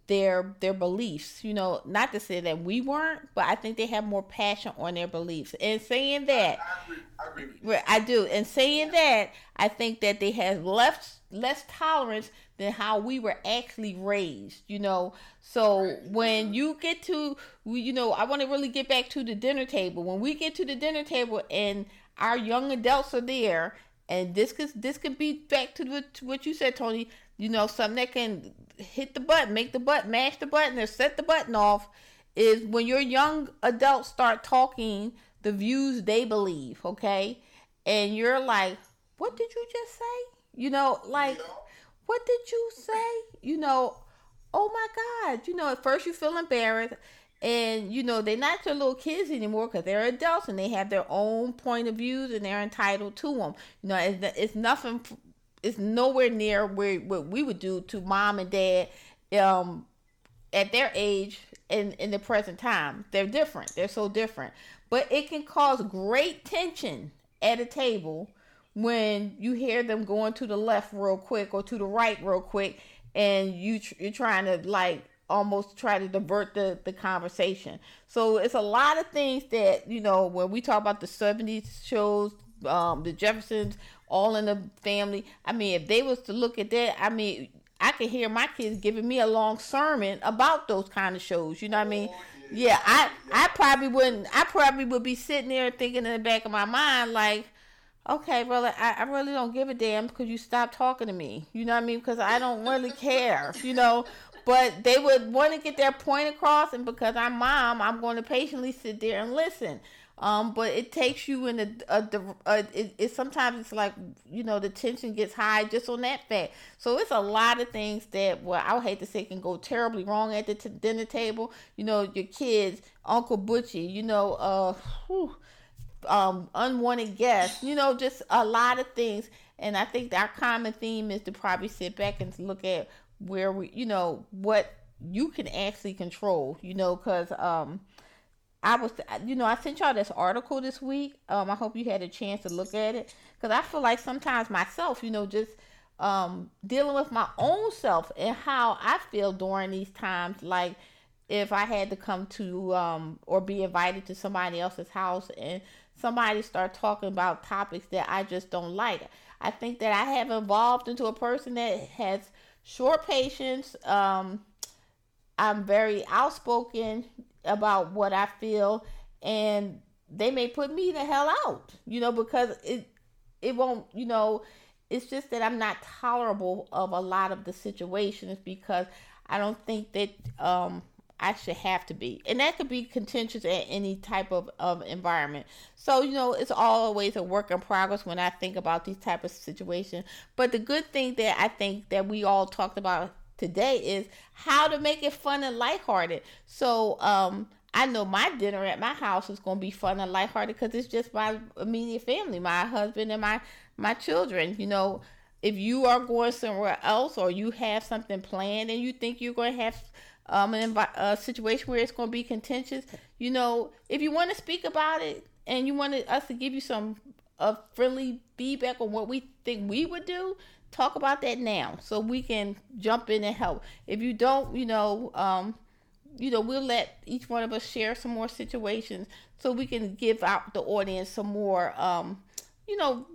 their their beliefs you know not to say that we weren't but i think they have more passion on their beliefs. And saying that I, agree, I, agree I do. And saying that i think that they have less less tolerance than how we were actually raised you know? So when you get to you know i want to really get back to the dinner table. When we get to the dinner table and our young adults are there and this could this could be back to what, to what you said tony you know something that can hit the button, make the button, mash the button, or set the button off is when your young adults start talking the views they believe, okay? And you're like, what did you just say? You know, like, what did you say? You know, oh my God. You know, at first you feel embarrassed. And, you know, they're not your little kids anymore because they're adults and they have their own point of views and they're entitled to them. You know, it's, it's nothing it's nowhere near where what we would do to mom and dad um at their age in in the present time. They're different. They're so different. But it can cause great tension at a table when you hear them going to the left real quick or to the right real quick and you you're trying to like almost try to divert the the conversation. So it's a lot of things that you know when we talk about the 70s shows um the jeffersons all in the family. I mean, if they was to look at that, I mean, I could hear my kids giving me a long sermon about those kind of shows. You know what I mean? Oh, yeah, I I probably wouldn't. I probably would be sitting there thinking in the back of my mind like, okay, brother, I, I really don't give a damn because you stopped talking to me. You know what I mean? Because I don't really care. You know. But they would want to get their point across, and because I'm mom, I'm going to patiently sit there and listen. Um, but it takes you in a, a, a it, it, sometimes it's like you know the tension gets high just on that fact. So it's a lot of things that well I would hate to say can go terribly wrong at the t- dinner table. You know your kids, Uncle Butchie, you know, uh, whew, um, unwanted guests. You know, just a lot of things. And I think our common theme is to probably sit back and look at where we, you know, what you can actually control. You know, because um I was, you know, I sent y'all this article this week. Um, I hope you had a chance to look at it because I feel like sometimes myself, you know, just um, dealing with my own self and how I feel during these times. Like if I had to come to um, or be invited to somebody else's house and somebody start talking about topics that I just don't like. I think that I have evolved into a person that has short patience. Um, I'm very outspoken about what I feel and they may put me the hell out, you know, because it it won't, you know, it's just that I'm not tolerable of a lot of the situations because I don't think that um I should have to be. And that could be contentious at any type of, of environment. So, you know, it's always a work in progress when I think about these type of situations. But the good thing that I think that we all talked about today is how to make it fun and lighthearted. So, um, I know my dinner at my house is going to be fun and lighthearted because it's just my immediate family, my husband and my my children. You know, if you are going somewhere else or you have something planned and you think you're going to have um, an a situation where it's going to be contentious, you know, if you want to speak about it and you wanted us to give you some a friendly feedback on what we think we would do, talk about that now so we can jump in and help. If you don't, you know, um, you know, we'll let each one of us share some more situations so we can give out the audience some more, um, you know,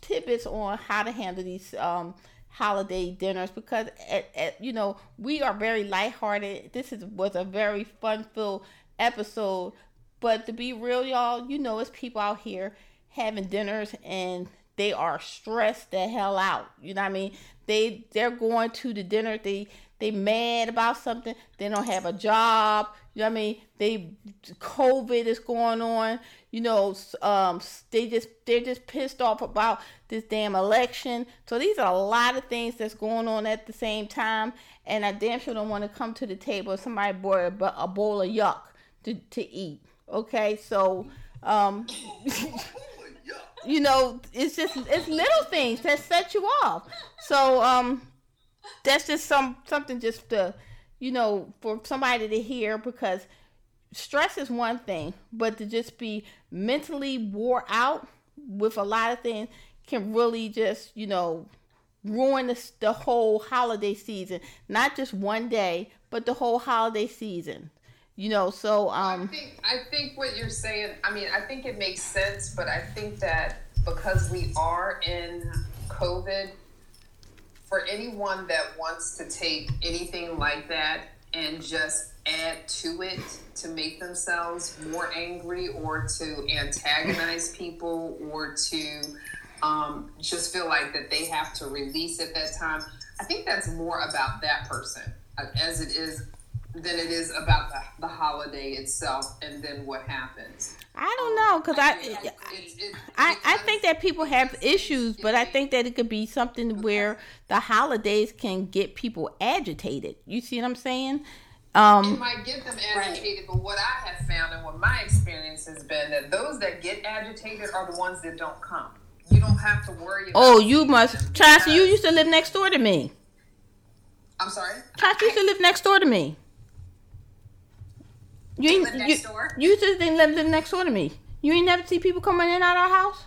tidbits on how to handle these um, holiday dinners because, at, at, you know, we are very lighthearted. This is, was a very fun filled episode. But to be real, y'all, you know, it's people out here having dinners and they are stressed the hell out. You know what I mean? They they're going to the dinner. They they mad about something. They don't have a job. You know what I mean? They COVID is going on. You know, um, they just they're just pissed off about this damn election. So these are a lot of things that's going on at the same time. And I damn sure don't want to come to the table if somebody brought a, a bowl of yuck to to eat. Okay, so um, (laughs) you know, it's just it's little things that set you off. So um, that's just some something just to you know for somebody to hear because stress is one thing, but to just be mentally wore out with a lot of things can really just you know ruin the, the whole holiday season. Not just one day, but the whole holiday season. You know, so um I think I think what you're saying, I mean, I think it makes sense, but I think that because we are in COVID, for anyone that wants to take anything like that and just add to it to make themselves more angry or to antagonize (laughs) people or to um, just feel like that they have to release at that time, I think that's more about that person uh, as it is than it is about the, the holiday itself and then what happens. I don't know because I, I, it, I, I think that people have issues, but I think that it could be something where the holidays can get people agitated. You see what I'm saying? Um, it might get them agitated, but what I have found and what my experience has been that those that get agitated are the ones that don't come. You don't have to worry. About Oh, you must, Chauncey. You used to live next door to me. I'm sorry. Chauncey used to live next door to me. You ain't live next you, door. You just didn't live next door to me. You ain't never see people coming in and out our house.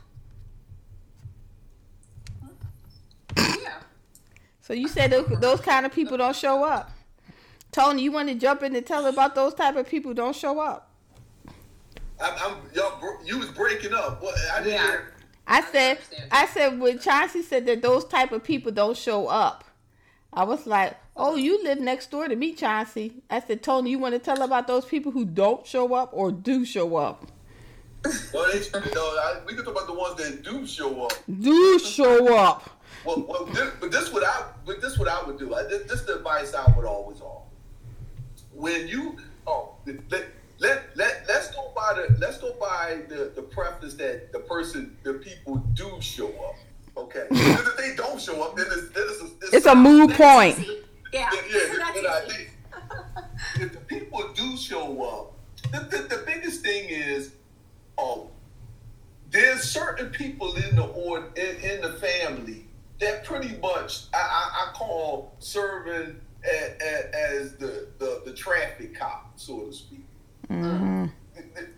Yeah. So you said those, those kind of people don't show up. Tony, you want to jump in and tell about those type of people don't show up? I'm, I'm y'all. You was breaking up. What? I didn't yeah. hear. I said. I said when Chauncey said that those type of people don't show up. I was like, "Oh, you live next door to me, Chauncey." I said, "Tony, you want to tell about those people who don't show up or do show up?" well, they, you know, I, we can talk about the ones that do show up. Do show up. Well, well this, but this what I, but this what I would do. I, this, this the advice I would always offer. When you, oh, let, let let let's go by the let's go by the the preface that the person, the people do show up. Okay. Because if they don't show up, then it's, then it's, a, it's, it's a mood point. Yeah. yeah. (laughs) Then I think if the people do show up, the, the, the biggest thing is, um, there's certain people in the or in, in the family that pretty much I, I, I call serving as, as the, the, the traffic cop, so to speak. Mm-hmm.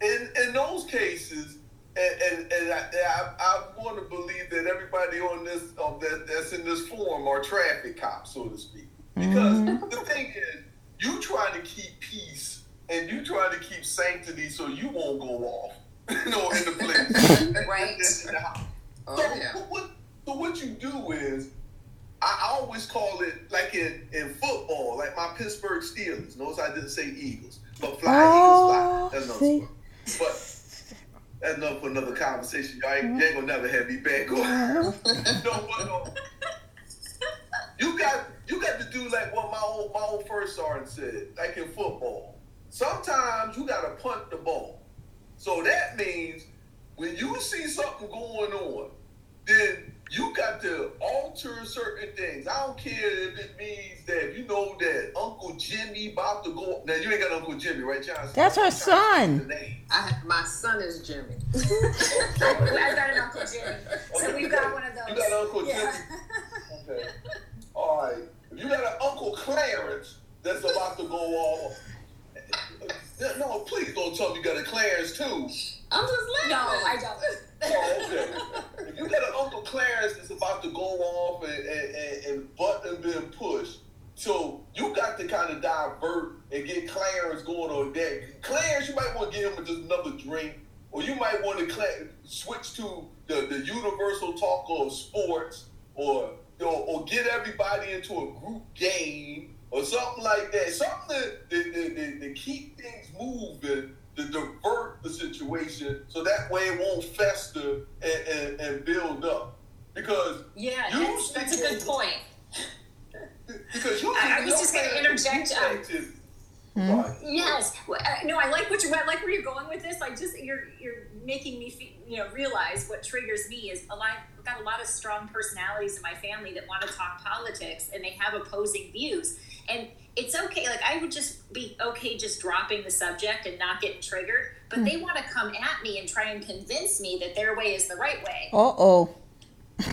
In, in those cases, and, and, and I, I, I, want to believe that everybody on this um, that, that's in this forum are traffic cops, so to speak. Because mm-hmm. the thing is, you trying to keep peace and you trying to keep sanctity so you won't go off, (laughs) you know, in the place. (laughs) right. (laughs) Oh, so, yeah. what, so what you do is, I always call it like in, in football, like my Pittsburgh Steelers. Notice I didn't say Eagles, but fly oh, Eagles fly. That's another But that's enough for another conversation. Y'all ain't, you ain't gonna never have me back on. no, but no. You got you got to do like what my old my old first sergeant said, like in football. Sometimes you gotta punt the ball. So that means when you see something going on, then you got to alter certain things. I don't care if it means that you know that Uncle Jimmy about to go. Now you ain't got Uncle Jimmy, right, Johnson? That's her son. I, my son is Jimmy. (laughs) I got an Uncle Jimmy, so we've got one of those. You got Uncle yeah. Jimmy. Okay. All right. If you got an Uncle Clarence that's about to go off. No, please don't tell me you got a Clarence too. I'm just laughing. No, I don't. oh, okay. If you got an Uncle Clarence that's about to go off and, and, and button being pushed, so you got to kind of divert and get Clarence going on that. Clarence, you might want to give him just another drink, or you might want to switch to the, the universal talk of sports, or, or or get everybody into a group game or something like that. Something to, to, to, to keep things moving to divert the situation so that way it won't fester and, and, and build up. Because yeah, that's, that's a good point. because you. (laughs) I- I was just gonna interject, um, Hmm. Yes. Well, uh, no, I like what you I like where you're going with this. I just you're you're making me fe- you know realize what triggers me is a lot. We've got a lot of strong personalities in my family that want to talk politics and they have opposing views. And it's okay. Like I would just be okay just dropping the subject and not getting triggered. But they want to come at me and try and convince me that their way is the right way. Uh oh. (laughs)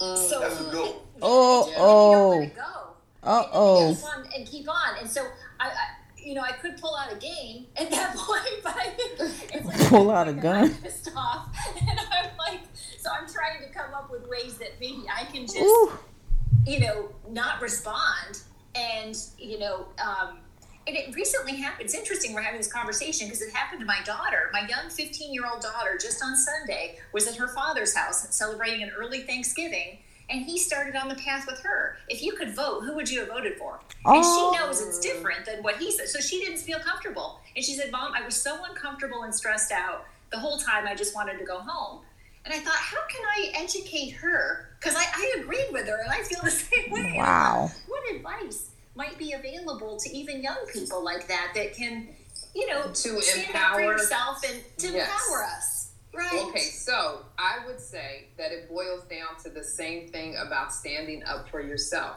So That's a good one. Oh, and oh. go. Uh oh. keep and keep on. And so I, I you know, I could pull out a game at that (laughs) point, but (laughs) it's like Pull out a I'm gun. pissed off, and I'm like, so I'm trying to come up with ways that maybe I can just, Ooh. you know, not respond, and you know. um and it recently happened. It's interesting we're having this conversation because it happened to my daughter. My young 15 year old daughter, just on Sunday, was at her father's house celebrating an early Thanksgiving, and he started on the path with her. If you could vote, who would you have voted for? And Oh. she knows it's different than what he said. So she didn't feel comfortable. And she said, Mom, I was so uncomfortable and stressed out the whole time. I just wanted to go home. And I thought, how can I educate her? Because I, I agreed with her and I feel the (laughs) same way. Wow. What advice might be available to even young people like that that can, you know, To stand up for empower- yourself and to Yes. empower us? Right. Okay, so I would say that it boils down to the same thing about standing up for yourself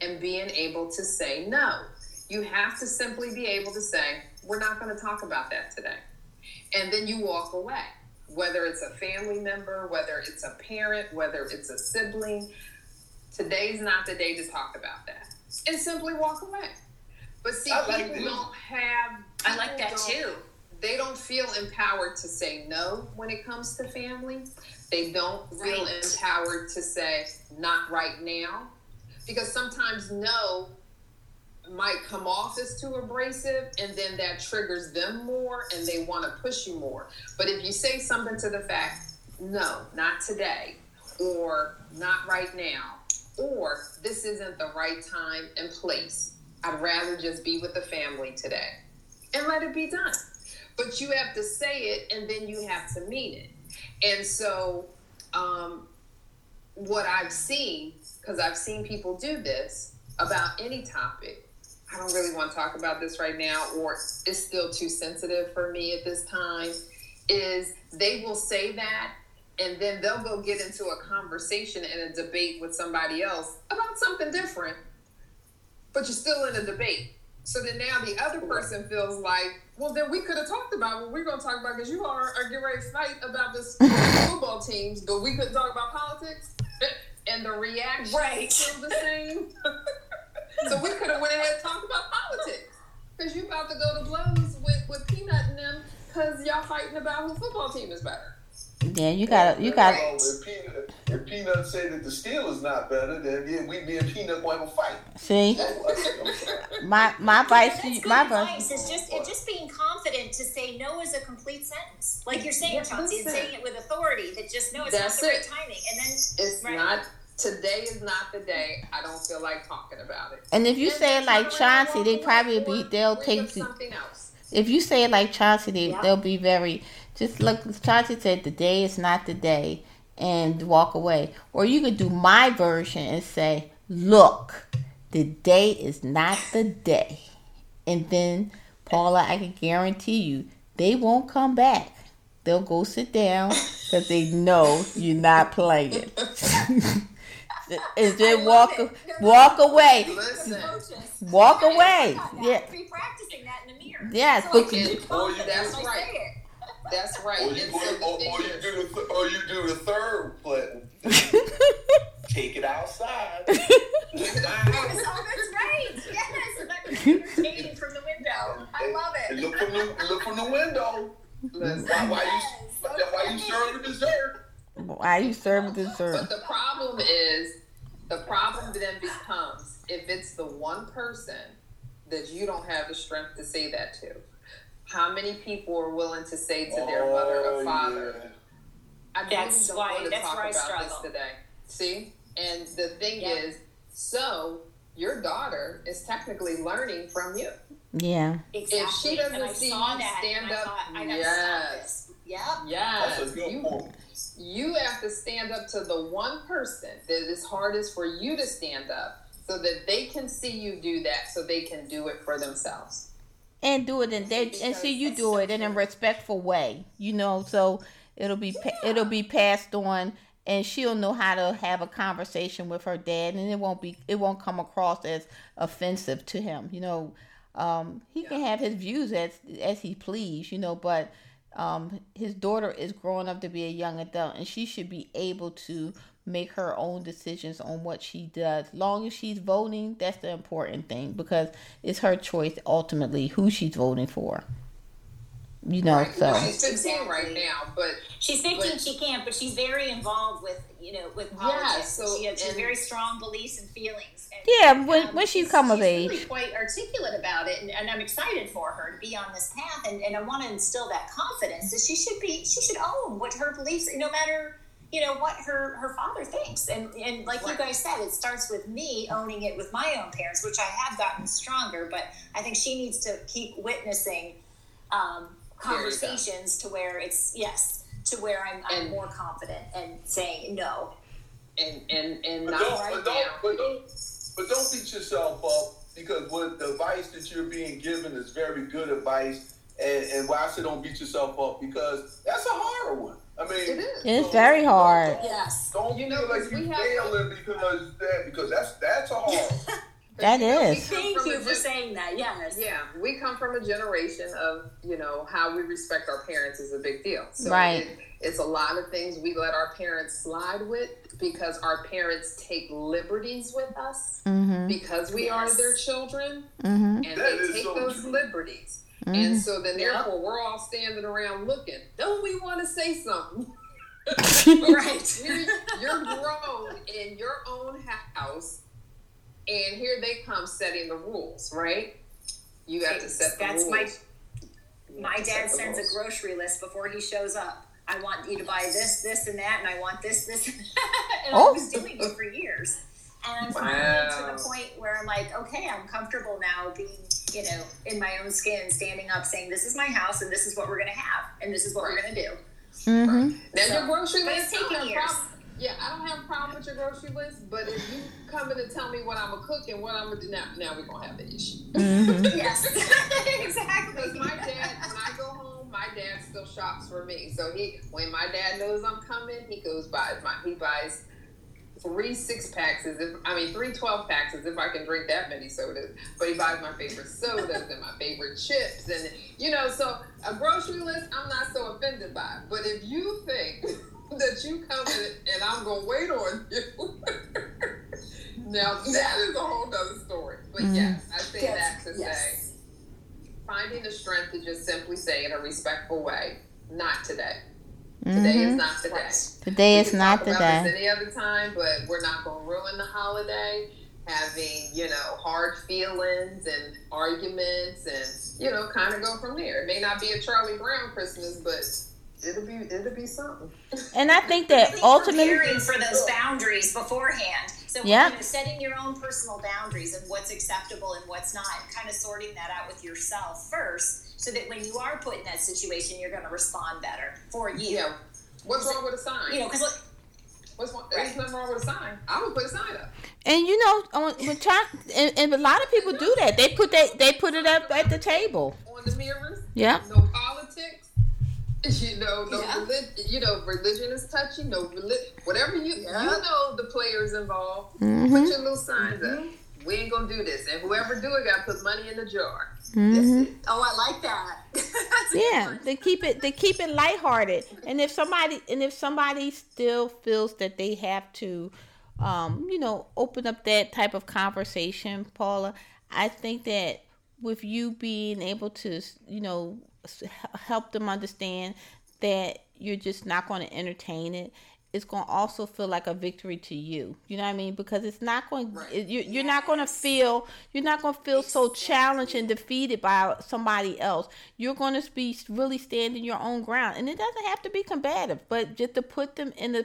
and being able to say no. You have to simply be able to say, We're not going to talk about that today. And then you walk away. Whether it's a family member, whether it's a parent, whether it's a sibling, today's not the day to talk about that. And simply walk away. But see, I like people this. don't have. I like that too. they don't feel empowered to say no when it comes to family. They don't feel Right. empowered to say not right now because sometimes no might come off as too abrasive and then that triggers them more and they want to push you more. But if you say something to the fact, no, not today, or not right now, or this isn't the right time and place, I'd rather just be with the family today and let it be done. But you have to say it and then you have to mean it. And so, um, what I've seen, because I've seen people do this about any topic, I don't really want to talk about this right now, or it's still too sensitive for me at this time, is they will say that and then they'll go get into a conversation and a debate with somebody else about something different, but you're still in a debate. So then now the other person feels like, well, then we could have talked about what we're going to talk about because you are, are getting ready to fight about this (laughs) football teams, but we couldn't talk about politics. and the reaction Right. is the same. (laughs) (laughs) so we could have went ahead and talked about politics because you about to go to blows with, with Peanut and them because y'all fighting about who football team is better. Yeah, you gotta, you gotta. Well, if Peanut, if Peanut say that the Steelers not better, then yeah, we me and Peanut going to fight. See, (laughs) my my advice, to That's you- good my advice. advice. It's just it's just being confident to say no is a complete sentence, like you're saying, Yeah, Chauncey, and saying it with authority. That just no, it's That's not the right it. timing, and then It's Right. not today is not the day. I don't feel like talking about it. And if you And say it like Chauncey, they away, probably be, they'll take up the, something else. if you say it like Chauncey, they, Yeah. they'll be very just look. Chauncey said, "The day is not the day," and walk away. Or you could do my version and say, "Look, the day is not the day," and then Paula, I can guarantee you, they won't come back. They'll go sit down because they know you're not playing. (laughs) and then walk love it. No, walk no, away. Listen. Walk Yeah, away. Yeah. Be practicing that in the mirror. Yes, so but I you- oh, that's right. say it. That's right. or you, And or, or, or you do the th- or you do the third play. (laughs) Take it outside. (laughs) Yes, oh, that's right. Yes, and that entertaining from the window. I love And it. look from the look from the window. Listen. Why, why Yes, you why you serving dessert? Why you serving dessert? But the problem is, the problem then becomes if it's the one person that you don't have the strength to say that to. How many people are willing to say to their mother Oh, or father, yeah. I That's don't why- want to that's talk where I about struggle. this today. See? And the thing Yeah. is, so your daughter is technically learning from you. Yeah. Exactly. If she doesn't and see you stand and I up, thought, I yes. Yep. Yes. That's a good you, point. You have to stand up to the one person that is hardest for you to stand up so that they can see you do that so they can do it for themselves. And do it in they and see you do it in a respectful way you know so it'll be pa- it'll be passed on and she'll know how to have a conversation with her dad and it won't be it won't come across as offensive to him you know. Um, he can have his views as as he please you know but um, his daughter is growing up to be a young adult and she should be able to make her own decisions on what she does. Long as she's voting, that's the important thing because it's her choice ultimately who she's voting for. You know, right. so she's 15 exactly. right now, but she's 15. But, she can't, but she's very involved with you know with politics. Yeah, so she has, she has very strong beliefs and feelings. And, yeah, when um, when she come of age, really quite articulate about it, and, and, I'm excited for her to be on this path, and, and I want to instill that confidence that she should be. She should own what her beliefs, no matter you know what her her father thinks and and like right. you guys said it starts with me owning it with my own parents which i have gotten stronger but i think she needs to keep witnessing um, conversations to where it's yes to where i'm, I'm more confident and saying no and and and but not don't, right but don't, but don't but don't beat yourself up because what the advice that you're being given is very good advice and, and why I say don't beat yourself up because that's a hard one. I mean, it is. It's so, very hard. Yes. Don't you know like you failing because that because that's that's a hard. (laughs) that is. Thank you for saying that. Yes. Yeah, we come from a generation of you know how we respect our parents is a big deal. So right. It, it's a lot of things we let our parents slide with because our parents take liberties with us mm-hmm. because we yes. are their children, mm-hmm. and that they take so those true. liberties. Mm-hmm. And so then, therefore, we're all standing around looking. Don't we want to say something? (laughs) right. (laughs) You're, you're (laughs) grown in your own house, and here they come setting the rules, right? You have to set the That's rules. my my dad sends a grocery list before he shows up. I want you to buy this, this, and that, and I want this, this, (laughs) and oh. I was doing it for years. And finally wow. to the point where I'm like, okay, I'm comfortable now being you know, in my own skin, standing up, saying, "This is my house, and this is what we're going to have, and this is what right. we're going to do." Mm-hmm. Now so, your grocery list taking years. Problem. Yeah, I don't have a problem with your grocery list, but if you come in and tell me what I'm gonna cook and what I'm gonna do, now, now we're gonna have an issue. Mm-hmm. (laughs) yes, (laughs) exactly. Because my dad, when I go home, my dad still shops for me. So he, when my dad knows I'm coming, he goes buys my, he buys three six packs as if I mean three 12 packs as if I can drink that many sodas. But he buys my favorite sodas and my favorite chips and you know, so a grocery list I'm not so offended by. But if you think (laughs) that you come in and I'm gonna wait on you (laughs) now that is a whole other story. But mm-hmm. yes, I say yes. that to yes. say finding the strength to just simply say in a respectful way, not today. Today mm-hmm. is not the day. Today is not the day. Any other time, but we're not going to ruin the holiday having you know hard feelings and arguments and you know kind of go from there. It may not be a Charlie Brown Christmas, but it'll be it'll be something. And I think that I ultimately preparing for those boundaries beforehand. So yeah. You know, setting your own personal boundaries and what's acceptable and what's not, and kind of sorting that out with yourself first so that when you are put in that situation, you're going to respond better for you. Yeah. What's wrong with a sign? You know, because look. What's wrong? Right. There's nothing wrong with a sign. I would put a sign up. And you know, on, when try, and, and a lot of people do that. They put that they put it up at the table on the mirrors. Yeah. No politics. (laughs) You know, no yeah. religion. You know, religion is touchy. No religion. Whatever you yeah. you know, the players involved. Mm-hmm. Put your little signs mm-hmm. up. We ain't gonna do this, and whoever do it got to put money in the jar. Mm-hmm. Oh, I like that. (laughs) yeah, they keep it they keep it lighthearted. And if somebody and if somebody still feels that they have to um, you know, open up that type of conversation, Paula, I think that with you being able to, you know, help them understand that you're just not going to entertain it it's going to also feel like a victory to you. You know what I mean? Because it's not going right. you you're yes. not going to feel you're not going to feel so challenged and defeated by somebody else. You're going to be really standing your own ground. And it doesn't have to be combative, but just to put them in the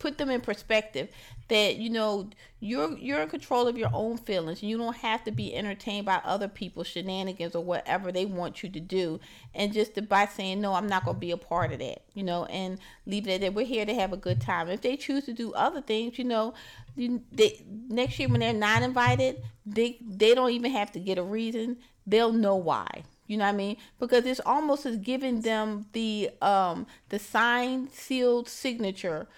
put them in perspective that you know you're you're in control of your own feelings. You don't have to be entertained by other people's shenanigans or whatever they want you to do. And just to, by saying no i'm not going to be a part of that you know and leave it at that. We're here to have a good time. If they choose to do other things you know they, next year when they're not invited they they don't even have to get a reason. They'll know why you know what I mean? Because it's almost as giving them the um the signed sealed signature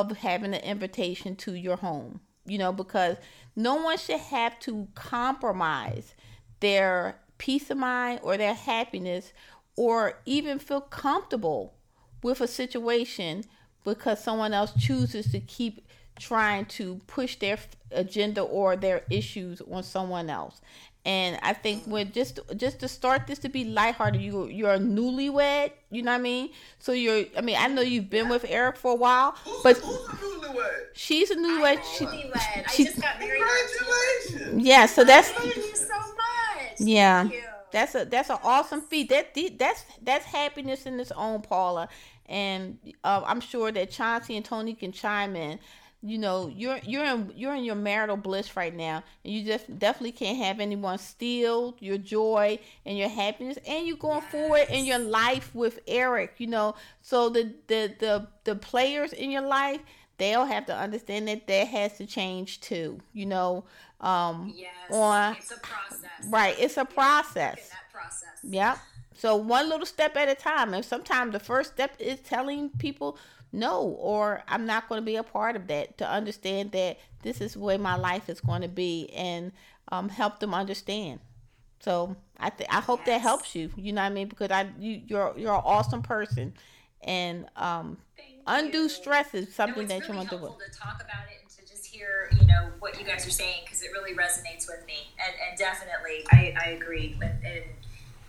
of having an invitation to your home. You know, because no one should have to compromise their peace of mind or their happiness or even feel comfortable with a situation because someone else chooses to keep trying to push their agenda or their issues on someone else. And I think when just just to start this to be lighthearted, you you're newlywed, you know what I mean? So you're I mean, I know you've been with Eric for a while, but who's a newlywed? she's a newlywed. She, Newlywed. I just got married. Congratulations. yeah, so that's Thank you so much. Yeah. Thank you. that's a that's an awesome feat. That that's that's happiness in its own, Paula. And uh, I'm sure that Chauncey and Tony can chime in. You know, you're you're in you're in your marital bliss right now, and you just definitely can't have anyone steal your joy and your happiness, and you're going forward in your life with Eric. You know, so the the the the players in your life, they'll have to understand that that has to change too. You know, um, Yes. on it's a process. right, it's a process. process. Yep. So one little step at a time. And sometimes the first step is telling people no, or I'm not going to be a part of that. To understand that this is where my life is going to be, and um, help them understand. So I th- I hope that helps you. You know what I mean? Because I you you're you're an awesome person, and um, undue you. stress is something that you really want to do. to talk about it and to just hear, you know, what you guys are saying because it really resonates with me. And, and definitely, I, I agree. And, and,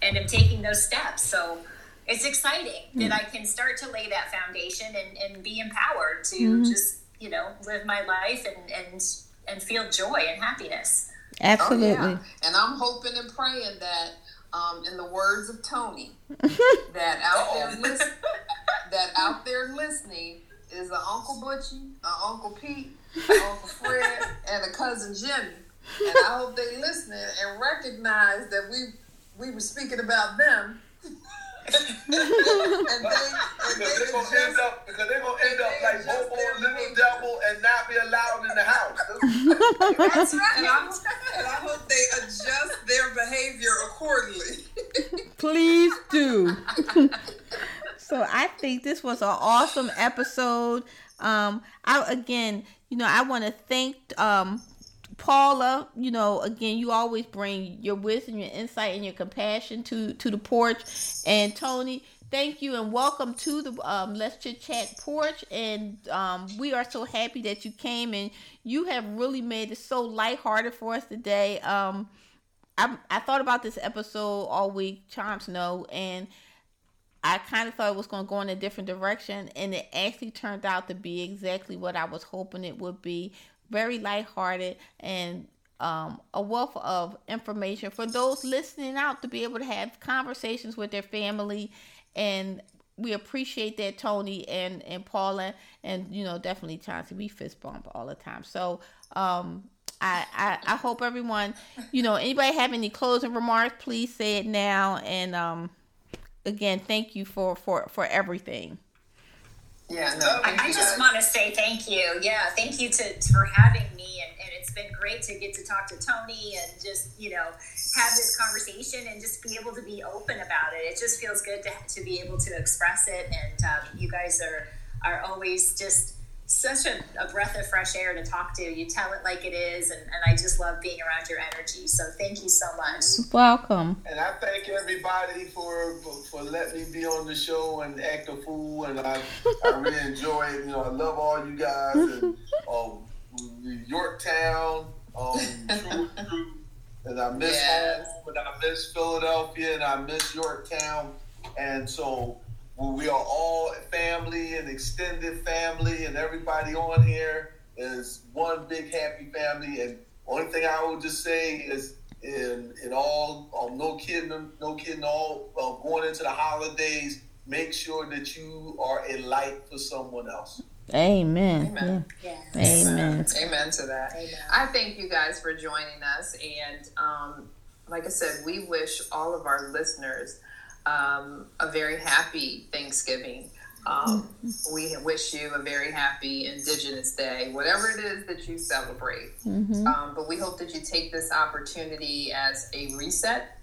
and I'm taking those steps. So it's exciting that I can start to lay that foundation and, and be empowered to Mm-hmm. just, you know, live my life and, and, and feel joy and happiness. Absolutely. Oh, yeah. And I'm hoping and praying that, um, in the words of Tony, (laughs) that out there listen, (laughs) that out there listening is an Uncle Butchie, an Uncle Pete, an Uncle Fred, (laughs) and a cousin Jimmy. And I hope they listening and recognize that we we were speaking about them. And they, and Because they they're gonna end up because they're gonna end up like Bobo Little. Devil and not be allowed in the house. That's right. And, I'm, and I hope they adjust their behavior accordingly. Please do. so I think this was an awesome episode. Um, I again, you know, I want to thank um Paula. You know, again, you always bring your wisdom, your insight, and your compassion to to the porch. And Tony, thank you and welcome to the um, Let's Chit Chat porch. And um, we are so happy that you came and you have really made it so lighthearted for us today. Um, I I thought about this episode all week, Chomps know, and I kind of thought it was going to go in a different direction, and it actually turned out to be exactly what I was hoping it would be. Very lighthearted and um, a wealth of information for those listening out to be able to have conversations with their family, and we appreciate that Tony and and Paula, and you know definitely Chauncey. We fist bump all the time, so um, I, I I hope everyone, you know, anybody have any closing remarks, please say it now. And um, again, thank you for for for everything. Yeah, no. I, I just want to say thank you. Yeah, thank you to, for having me, and, and it's been great to get to talk to Tony and just you know have this conversation and just be able to be open about it. It just feels good to, to be able to express it, and um, you guys are are always just such a, a breath of fresh air to talk to. You tell it like it is, and, and I just love being around your energy. So thank you so much. Welcome. And I thank everybody for, for for letting me be on the show and act a fool. And I, I really enjoy it. You know, I love all you guys. And (laughs) um, Yorktown, um, True, True, and I miss Yes. home, and I miss Philadelphia, and I miss Yorktown. And so well, we are all family and extended family, and everybody on here is one big happy family. And only thing I would just say is, in in all, um, no kidding, no kidding, all uh, going into the holidays, make sure that you are a light for someone else. Amen. Amen. Yeah. Yeah. Amen. Amen to that. Amen. I thank you guys for joining us. And um, like I said, we wish all of our listeners um, a very happy Thanksgiving. Um, we wish you a very happy Indigenous Day, whatever it is that you celebrate. hmm Um, but we hope that you take this opportunity as a reset.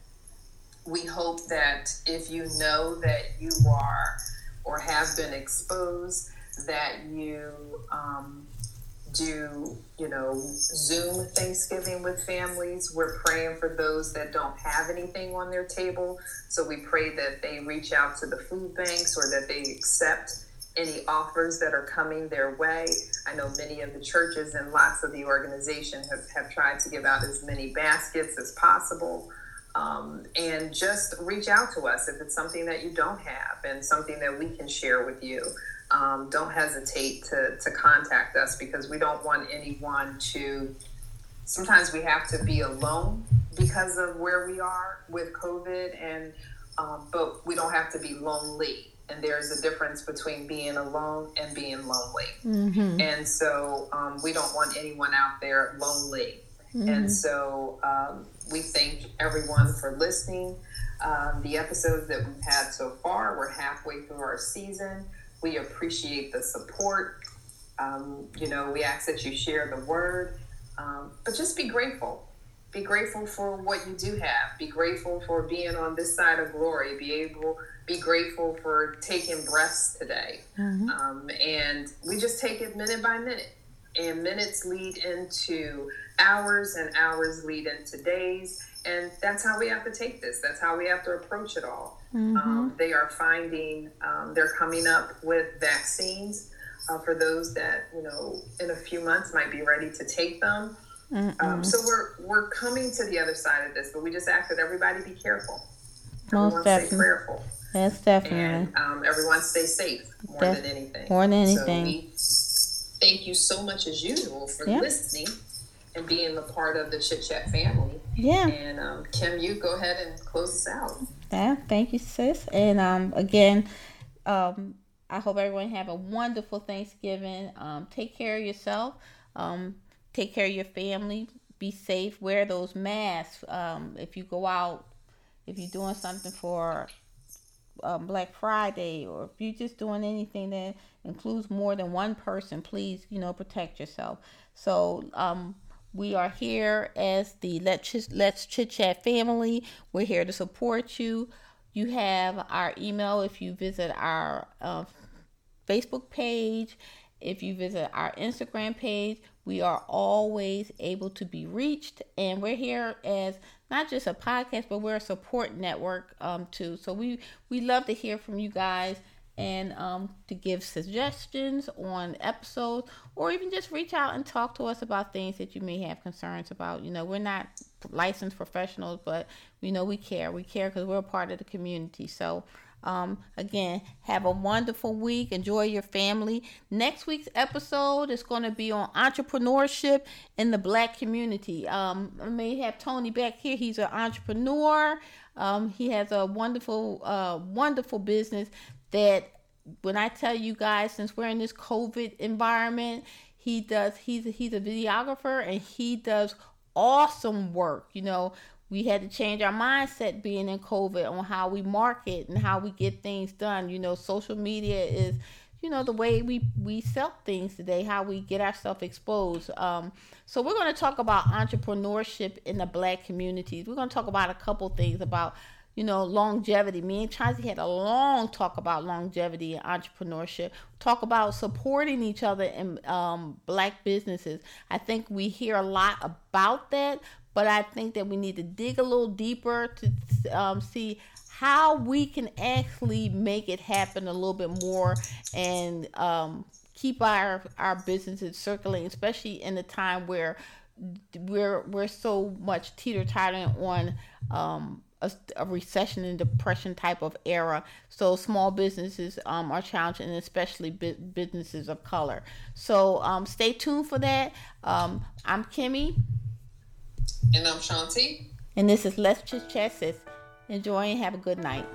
We hope that if you know that you are or have been exposed, that you um, do, you know, Zoom Thanksgiving with families. We're praying for those that don't have anything on their table. So we pray that they reach out to the food banks or that they accept any offers that are coming their way. I know many of the churches and lots of the organizations have, have tried to give out as many baskets as possible. Um, and just reach out to us if it's something that you don't have and something that we can share with you. Um, don't hesitate to, to contact us because we don't want anyone to. Sometimes we have to be alone because of where we are with COVID, and um, but we don't have to be lonely. And there's a difference between being alone and being lonely. hmm And so um, we don't want anyone out there lonely. And so um, we thank everyone for listening. Um, the episodes that we've had so far, we're halfway through our season. We appreciate the support. Um, you know, we ask that you share the word, um, but just be grateful. Be grateful for what you do have. Be grateful for being on this side of glory. Be able, be grateful for taking breaths today. hmm Um, and we just take it minute by minute. And minutes lead into hours, and hours lead into days. And that's how we have to take this. That's how we have to approach it all. Hmm Um, they are finding, um, they're coming up with vaccines uh, for those that, you know, in a few months might be ready to take them. Um, so we're, we're coming to the other side of this, but we just ask that everybody be careful. Most Everyone stay definitely. prayerful That's definitely. and um, everyone stay safe more Def- than anything. more than So anything. we thank you so much as usual for Yeah. listening and being a part of the Chit Chat family. Yeah. And um, Kim, you go ahead and close us out. Yeah, thank you, sis. And um, again, um, I hope everyone have a wonderful Thanksgiving. Um, take care of yourself. Um, take care of your family. Be safe. Wear those masks. Um, if you go out, if you're doing something for um, Black Friday, or if you're just doing anything that includes more than one person, please, you know, protect yourself. So, um, we are here as the Let's Chit, Let's Chit Chat family. We're here to support you. You have our email if you visit our uh, Facebook page. If you visit our Instagram page, we are always able to be reached. And we're here as not just a podcast, but we're a support network um, too. So we, we love to hear from you guys and um, to give suggestions on episodes or even just reach out and talk to us about things that you may have concerns about. You know, we're not licensed professionals, but we know we care. We care because we're a part of the community. So, um, again, have a wonderful week. Enjoy your family. Next week's episode is going to be on entrepreneurship in the black community. Um, I may have Tony back here. He's an entrepreneur. Um, he has a wonderful, uh, wonderful business that when I tell you guys, since we're in this COVID environment, he does. He's he's a videographer and he does awesome work. You know, we had to change our mindset being in COVID on how we market and how we get things done. You know, social media is, you know, the way we we sell things today, how we get ourselves exposed. Um, so we're going to talk about entrepreneurship in the black communities. We're going to talk about a couple things about you know, longevity. Me and Chauncey had a long talk about longevity and entrepreneurship. Talk about supporting each other in um, black businesses. I think we hear a lot about that, but I think that we need to dig a little deeper to um, see how we can actually make it happen a little bit more and um, keep our our businesses circulating, especially in a time where we're we're so much teeter tottering on um, a, a, recession and depression type of era. So small businesses um, are challenged, and especially bu- businesses of color. So um, stay tuned for that. Um, I'm Kimmy, And I'm Chauncey. and this is Let's Chit Chat. Enjoy and have a good night.